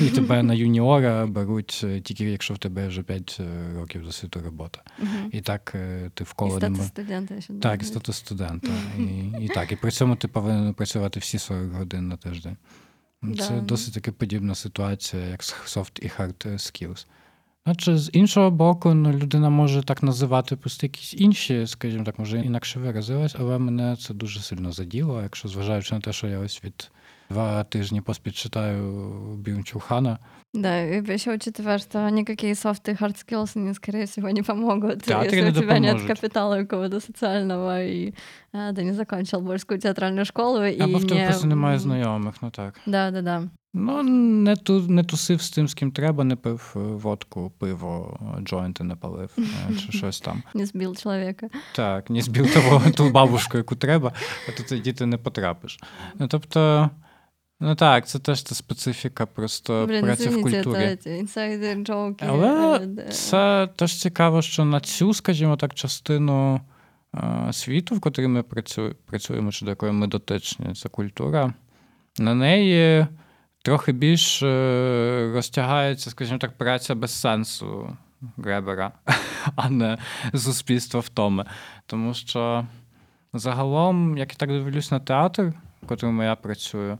І тебе на юніора беруть тільки якщо в тебе вже 5 років досвіду роботи. Uh-huh. І так ти в коло І стати студента Так, і стати студента. *laughs* І, і так, і при цьому ти повинен працювати всі 40 годин на тиждень. Це да. досить таки подібна ситуація, як soft і hard skills. Адже з іншого боку, ну, людина може так називати просто якісь інші, скажімо так, може інакше виразилась, але мене це дуже сильно заділо, якщо зважаючи на те, що я ось від два тижні поспіль читаю Бюнчухана. Да, и еще учитывая, что никакие soft и hard skills, они, скорее всего, не помогут, да, если у тебя нет капитала какого-то социального, и а, ты не закончил Борську театральну школу. Або і в тебе не... просто немає знайомих, ну так. Да, да, да. Ну, не ту не тусив з тим, з ким треба, не пив водку, пиво, джойнти не палив, чи *laughs* щось там. Не збив чоловіка. Так, не збив того ту бабушку, яку треба, а то ти не потрапиш. Ну, тобто. Ну так, це теж та специфіка просто Блін, праці в культурі. Це інсайдер джоуки. Але це теж цікаво, що на цю, скажімо так, частину е, світу, в котрій ми працюємо, чи до якої ми дотичні, це культура, на неї трохи більш е, розтягається, скажімо так, праця без сенсу Гребера, *laughs* а не суспільство втоми. Тому що загалом, як я так дивлюсь на театр, в котрому я працюю.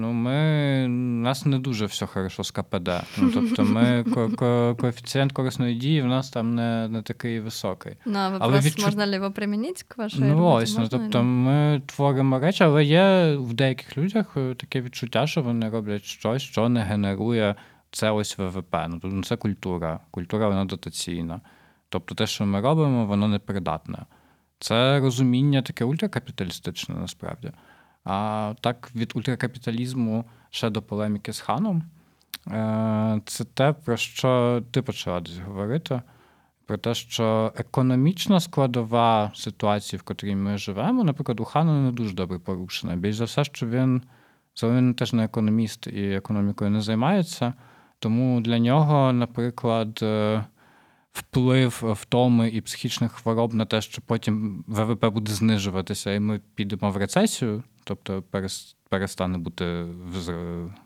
Ну, ми у нас не дуже все хорошо з КПД. Ну, тобто, ми *laughs* ко- ко- коефіцієнт корисної дії в нас там не не такий високий. Ну, а вопрос, відчу... можна ли його примінити к вашій Ну, роботі? ось, ну, тобто, ми творимо речі, але є в деяких людях е, таке відчуття, що вони роблять щось, що не генерує це ось ВВП. Ну, тобто, це культура. Культура вона дотаційна. Тобто, те, що ми робимо, воно непридатне. Це розуміння таке ультракапіталістичне насправді. А так від ультракапіталізму ще до полеміки з ханом. Е, це те, про що ти почала десь говорити. Про те, що економічна складова ситуації, в котрій ми живемо, наприклад, у Хана не дуже добре порушена. Більш за все, що він він теж не економіст і економікою не займається. Тому для нього, наприклад, е, вплив втоми і психічних хвороб на те, що потім ВВП буде знижуватися, і ми підемо в рецесію, тобто перестане бути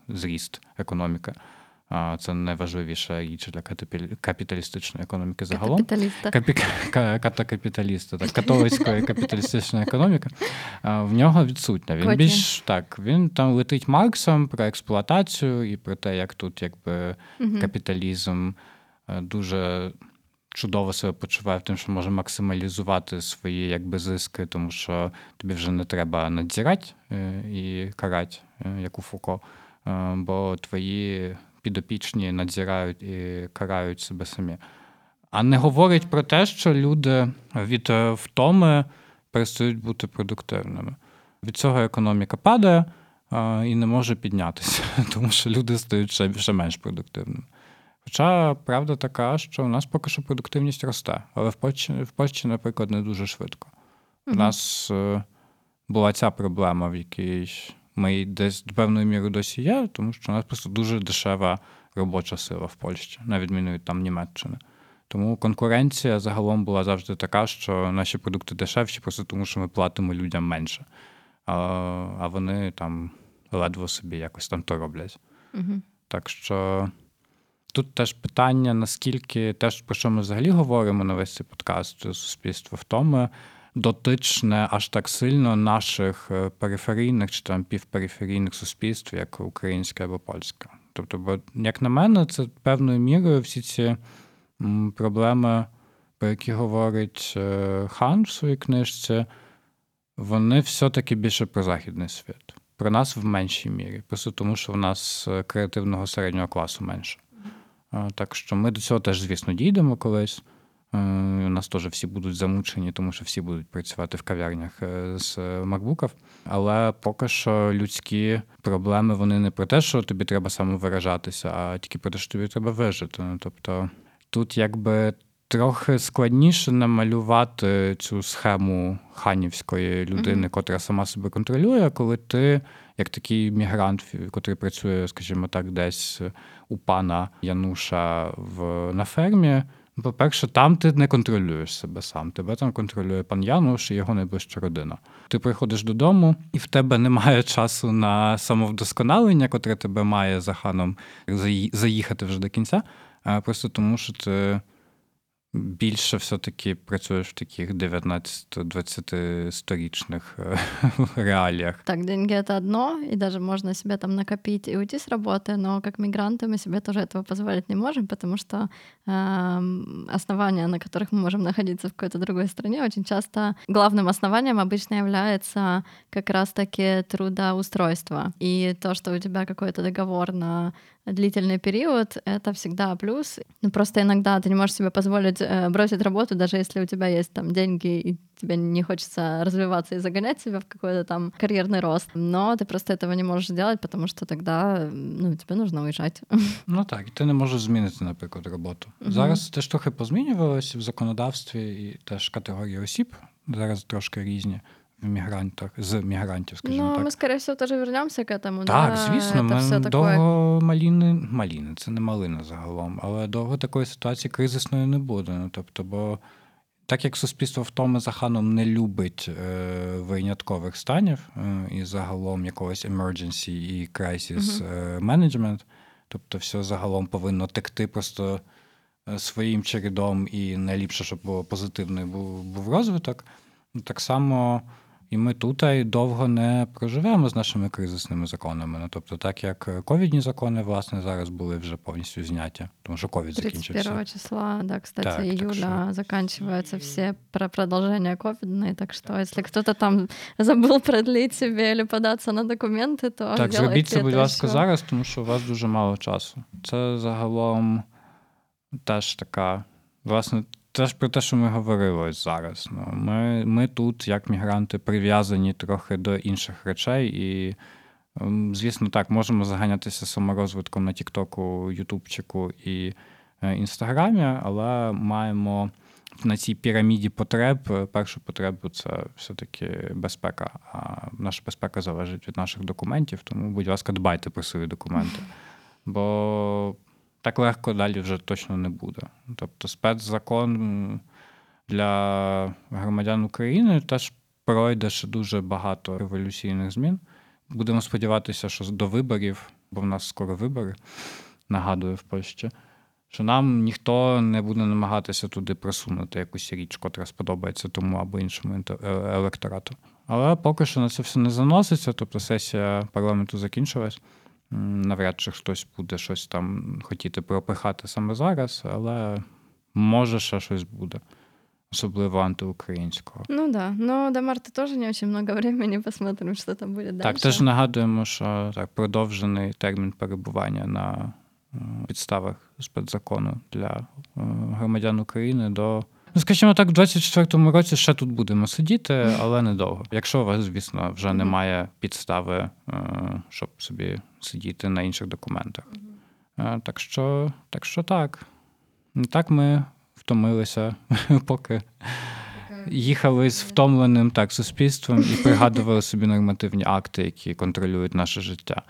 зріст економіки. Це найважливіша річ для капіталістичної економіки загалом. Капіталіста. Капі... Катакапіталіста, так, католицької капіталістичної економіки. В нього відсутня. Він Коті. більш так, він там летить Марксом про експлуатацію і про те, як тут якби угу. капіталізм дуже чудово себе почуває в тим, що може максималізувати свої якби зиски, тому що тобі вже не треба надзирати е, і карати, е, як у Фуко, е, бо твої підопічні надзирають і карають себе самі. А не говорить про те, що люди від втоми перестають бути продуктивними. Від цього економіка падає і не може піднятися, *laughs* тому що люди стають ще менш продуктивними. Хоча правда така, що у нас поки що продуктивність росте, але в Польщі, в Польщі наприклад, не дуже швидко. У нас е, була ця проблема, в якій ми десь до певної міри досі є, тому що у нас просто дуже дешева робоча сила в Польщі, на відміну від там Німеччини. Тому конкуренція загалом була завжди така, що наші продукти дешевші, просто тому що ми платимо людям менше. А а вони там ледве собі якось там то роблять. Угу. Так що Тут теж питання, наскільки те, про що ми взагалі говоримо на весь цей подкаст, суспільство в тому, дотичне аж так сильно наших е, периферійних чи там півпериферійних суспільств, як українське або польське. Тобто, бо, як на мене, це певною мірою всі ці проблеми, про які говорить е, хан в своїй книжці, вони все-таки більше про західний світ. Про нас в меншій мірі, просто тому що в нас е, креативного середнього класу менше. Так що ми до цього теж, звісно, дійдемо колись. Е, у нас теж всі будуть замучені, тому що всі будуть працювати в кав'ярнях е, з макбуків. Але поки що людські проблеми вони не про те, що тобі треба самовиражатися, а тільки про те, що тобі треба вижити. Ну, тобто тут якби трохи складніше намалювати цю схему ханівської людини, котра сама себе контролює, коли ти як такий мігрант, який працює, скажімо так, десь у пана Януша в, на фермі. Ну, По-перше, там ти не контролюєш себе сам. Тебе там контролює пан Януш і його найближча родина. Ти приходиш додому, і в тебе немає часу на самовдосконалення, котре тебе має за ханом заї- заїхати вже до кінця. Просто тому, що ти більше все-таки працюєш в таких 19-20 сторічних е, реаліях. Так, деньги это одно, и даже можно себе там накопить и уйти с работы, но как мигранты мы себе тоже этого позволить не можем, потому что эм, основания, на которых мы можем находиться в какой-то другой стране, очень часто главным основанием обычно является как раз-таки трудоустройство. И то, что у тебя какой-то договор на длительный период, это всегда плюс. Ну, просто иногда ты не можешь себе позволить э, бросить работу, даже если у тебя есть там деньги, и тебе не хочется развиваться и загонять себя в какой-то там карьерный рост. Но ты просто этого не можешь сделать, потому что тогда ну, тебе нужно уезжать. *laughs* Ну так, і ти не можеш змінити, наприклад, роботу. Мгм. Зараз теж трохи позмінювалося в законодавстві, і теж категорії осіб зараз трошки різні в мігрантах, з мігрантів, скажімо Но так. мы, скорее всего, тоже вернемся к этому. Так, да, звісно, это ми все такое довго маліни, маліни, це не малина загалом, але довго такої ситуації кризисної не буде. Ну, тобто, бо так як суспільство втоми за ханом не любить е, виняткових станів е, і загалом якогось emergency і crisis е, management, тобто все загалом повинно текти просто е, своїм чередом, і найліпше, щоб було позитивний був, був розвиток. Ну, Так само і ми тут і довго не проживемо з нашими кризисними законами. Ну, тобто, так як е, ковідні закони, власне, зараз були вже повністю зняті, тому що ковід 31 закінчився. числа, да, кстати, Так, так июля заканчиваются все про продолжение ковидные, так что если кто-то там забыл продлить себе или податься на документы, то Так, сделайте зробіть це, будь это ласка, ещё. зараз, тому що у вас дуже мало часу. Це загалом теж така, власне, теж про те, що ми говорили зараз. Ну, ми, ми тут, як мігранти, прив'язані трохи до інших речей, і, ем, звісно, так, можемо заганятися саморозвитком на Тіктоку, Ютубчику і е, Інстаграмі, але маємо на цій піраміді потреб. Першу потребу це все-таки безпека. А наша безпека залежить від наших документів, тому, будь ласка, дбайте про свої документи. Бо так легко далі вже точно не буде. Тобто, спецзакон для громадян України теж пройде ще дуже багато революційних змін. Будемо сподіватися, що до виборів, бо в нас скоро вибори, нагадую в Польщі, що нам ніхто не буде намагатися туди просунути якусь річ, котра сподобається тому або іншому е- електорату. Але поки що на це все не заноситься, тобто сесія парламенту закінчилась. Навряд чи хтось буде щось там хотіти пропихати саме зараз, але може ще щось буде, особливо антиукраїнського. Ну да, но до марта тоже не очень много времени, посмотрим, что там будет дальше. Так, теж нагадуємо, що так, продовжений термін перебування на е, підставах спецзакону для е, громадян України до. Ну, скажімо так, в 24-му році ще тут будемо сидіти, але недовго. Якщо у вас, звісно, вже немає підстави, е, щоб собі сидіти на інших документах. Е, Так що, так що так. Так ми втомилися, *laughs* поки їхали з втомленим так суспільством і *laughs* пригадували собі нормативні акти, які контролюють наше життя.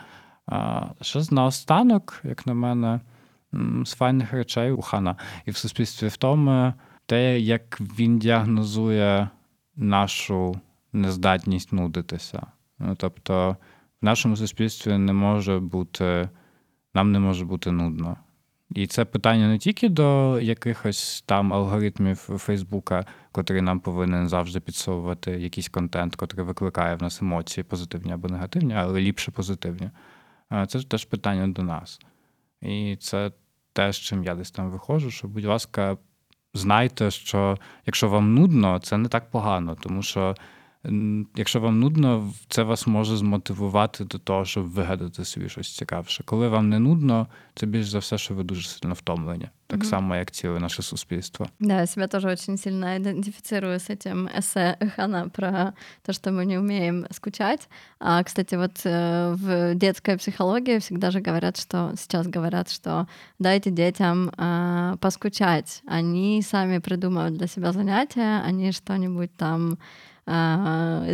Ще наостанок, як на мене, з файних речей у хана і в суспільстві втоми те, як він діагнозує нашу нездатність нудитися. Ну, тобто, в нашому суспільстві не може бути, нам не може бути нудно. І це питання не тільки до якихось там алгоритмів Фейсбука, котрий нам повинен завжди підсовувати якийсь контент, котрий викликає в нас емоції, позитивні або негативні, але ліпше позитивні. Це теж питання до нас. І це те, з чим я десь там виходжу, що, будь ласка, знайте, що якщо вам нудно, це не так погано, тому що якщо вам нудно, це вас може змотивувати до того, щоб вигадати собі щось цікавше. Коли вам не нудно, це більш за все, що ви дуже сильно втомлені. так Мгм. само, як ціле наше суспільство. Да, я себя тоже очень сильно идентифицирую с этим эссе Хана про то, что мы не умеем скучать. А, кстати, вот э, в детской психологии всегда же говорят, что сейчас говорят, что дайте детям а, поскучать. Они сами придумают для себя занятия, они что-нибудь там а,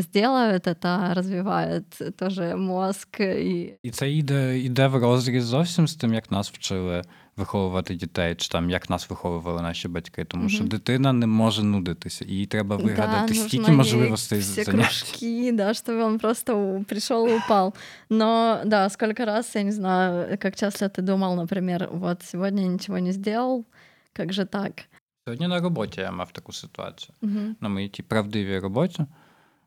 сделают, это развивает тоже мозг и І це йде, йде в розріз зовсім з тим, як нас вчили виховувати дітей, чи там як нас виховували наші батьки. Тому що Мгм. дитина не може нудитися, їй треба вигадати нужно стільки ей можливостей все занять. кружки, да, чтобы он просто пришел и упал. Но да, сколько раз, я не знаю, как часто ты думал, например, вот сегодня ничего не сделал, как же так? Сьогодні на роботі я мав таку ситуацію. Мгм. на моїй тій правдивій роботі,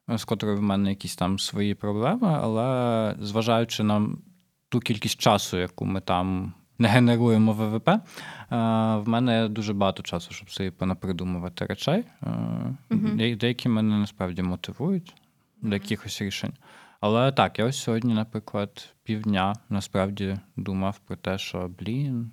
е, з котрою в мене якісь там свої проблеми, але зважаючи на ту кількість часу, яку ми там не генеруємо ВВП, е, в мене дуже багато часу, щоб собі понапридумувати речей. Де- Деякі мене насправді мотивують до якихось рішень. Але так, я ось сьогодні, наприклад, півдня насправді думав про те, що блін,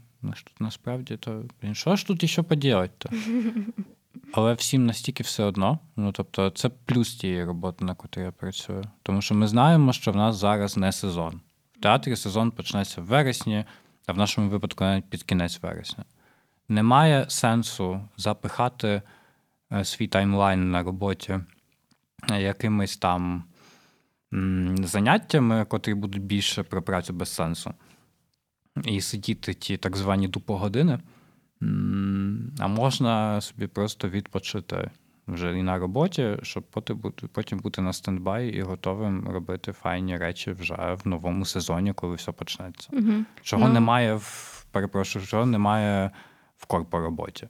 насправді то блін, що ж тут ще поділати-то? *laughs* Але всім настільки все одно. Ну тобто, це плюс тієї роботи, на котрій я працюю. Тому що ми знаємо, що в нас зараз не сезон. В театрі сезон почнеться в вересні, а в нашому випадку навіть під кінець вересня. Немає сенсу запихати е, свій timeline на роботі е, якимись там заняттями, котрі будуть більше про працю без сенсу. І сидіти ті так звані дупогодини. А можна собі просто відпочити вже і на роботі, щоб потім бути, на standby і готовим робити файні речі вже в новому сезоні, коли все почнеться. Мгм. Чого Ну. немає в перепрошую, чого немає в корпороботі,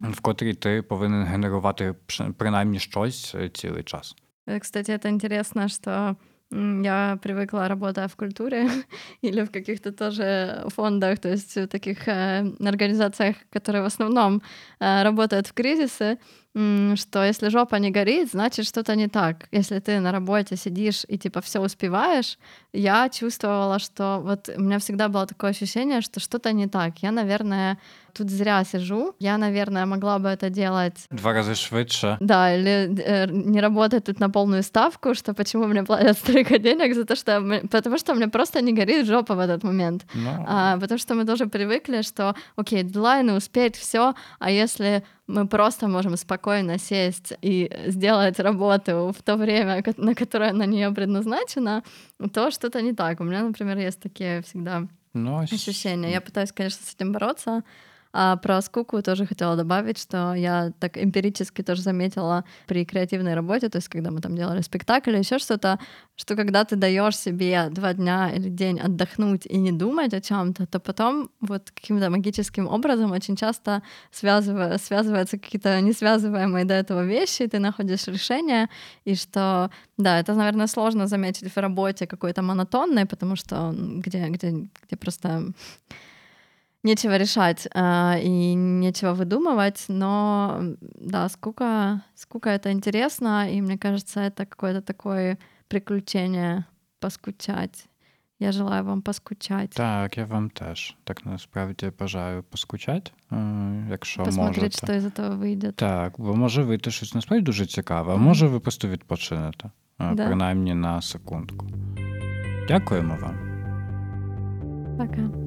в котрій ти повинен генерувати принаймні щось е, цілий час. Э, Кстати, это интересно, что я привыкла, работая в культуре *laughs* или в каких-то тоже фондах, то есть в таких э, организациях, которые в основном э, работают в кризисы, м, что если жопа не горит, значит что-то не так. Если ты на работе сидишь и типа все успеваешь, я чувствовала, что вот у меня всегда было такое ощущение, что что-то не так. Я, наверное, тут зря сижу. Я, наверное, могла бы это делать Два рази швидше. да, или э, не работать тут на полную ставку, что почему мне платят столько денег за то, что... Потому что мне просто не горит жопа в этот момент. Ну, А, потому что мы тоже привыкли, что, окей, дедлайны, успеть, все, а если мы просто можем спокойно сесть и сделать работу в то время, ко- на которое на нее предназначено, то что-то не так. У меня, например, есть такие всегда ну, ось ощущения. Я пытаюсь, конечно, с этим бороться. А про скуку тоже хотела добавить, что я так эмпирически тоже заметила при креативной работе, то есть когда мы там делали спектакль или еще что-то, что когда ты даешь себе два дня или день отдохнуть и не думать о чем-то, то потом вот каким-то магическим образом очень часто связывая, связываются какие-то несвязываемые до этого вещи, и ты находишь решение, и что, да, это, наверное, сложно заметить в работе какой-то монотонной, потому что где, где, где просто нечего решать а, и нечего выдумывать, но м, да, скука, скука это интересно, и мне кажется, это какое-то такое приключение поскучать. Я желаю вам поскучать. Так, я вам теж так насправді бажаю поскучати, е, якщо посмотреть, можете. что из этого выйдет. Так, бо може вийти щось насправді дуже цікаве, а може ви просто відпочинете, е, Да. принаймні на секундку. Дякуємо вам. Пока.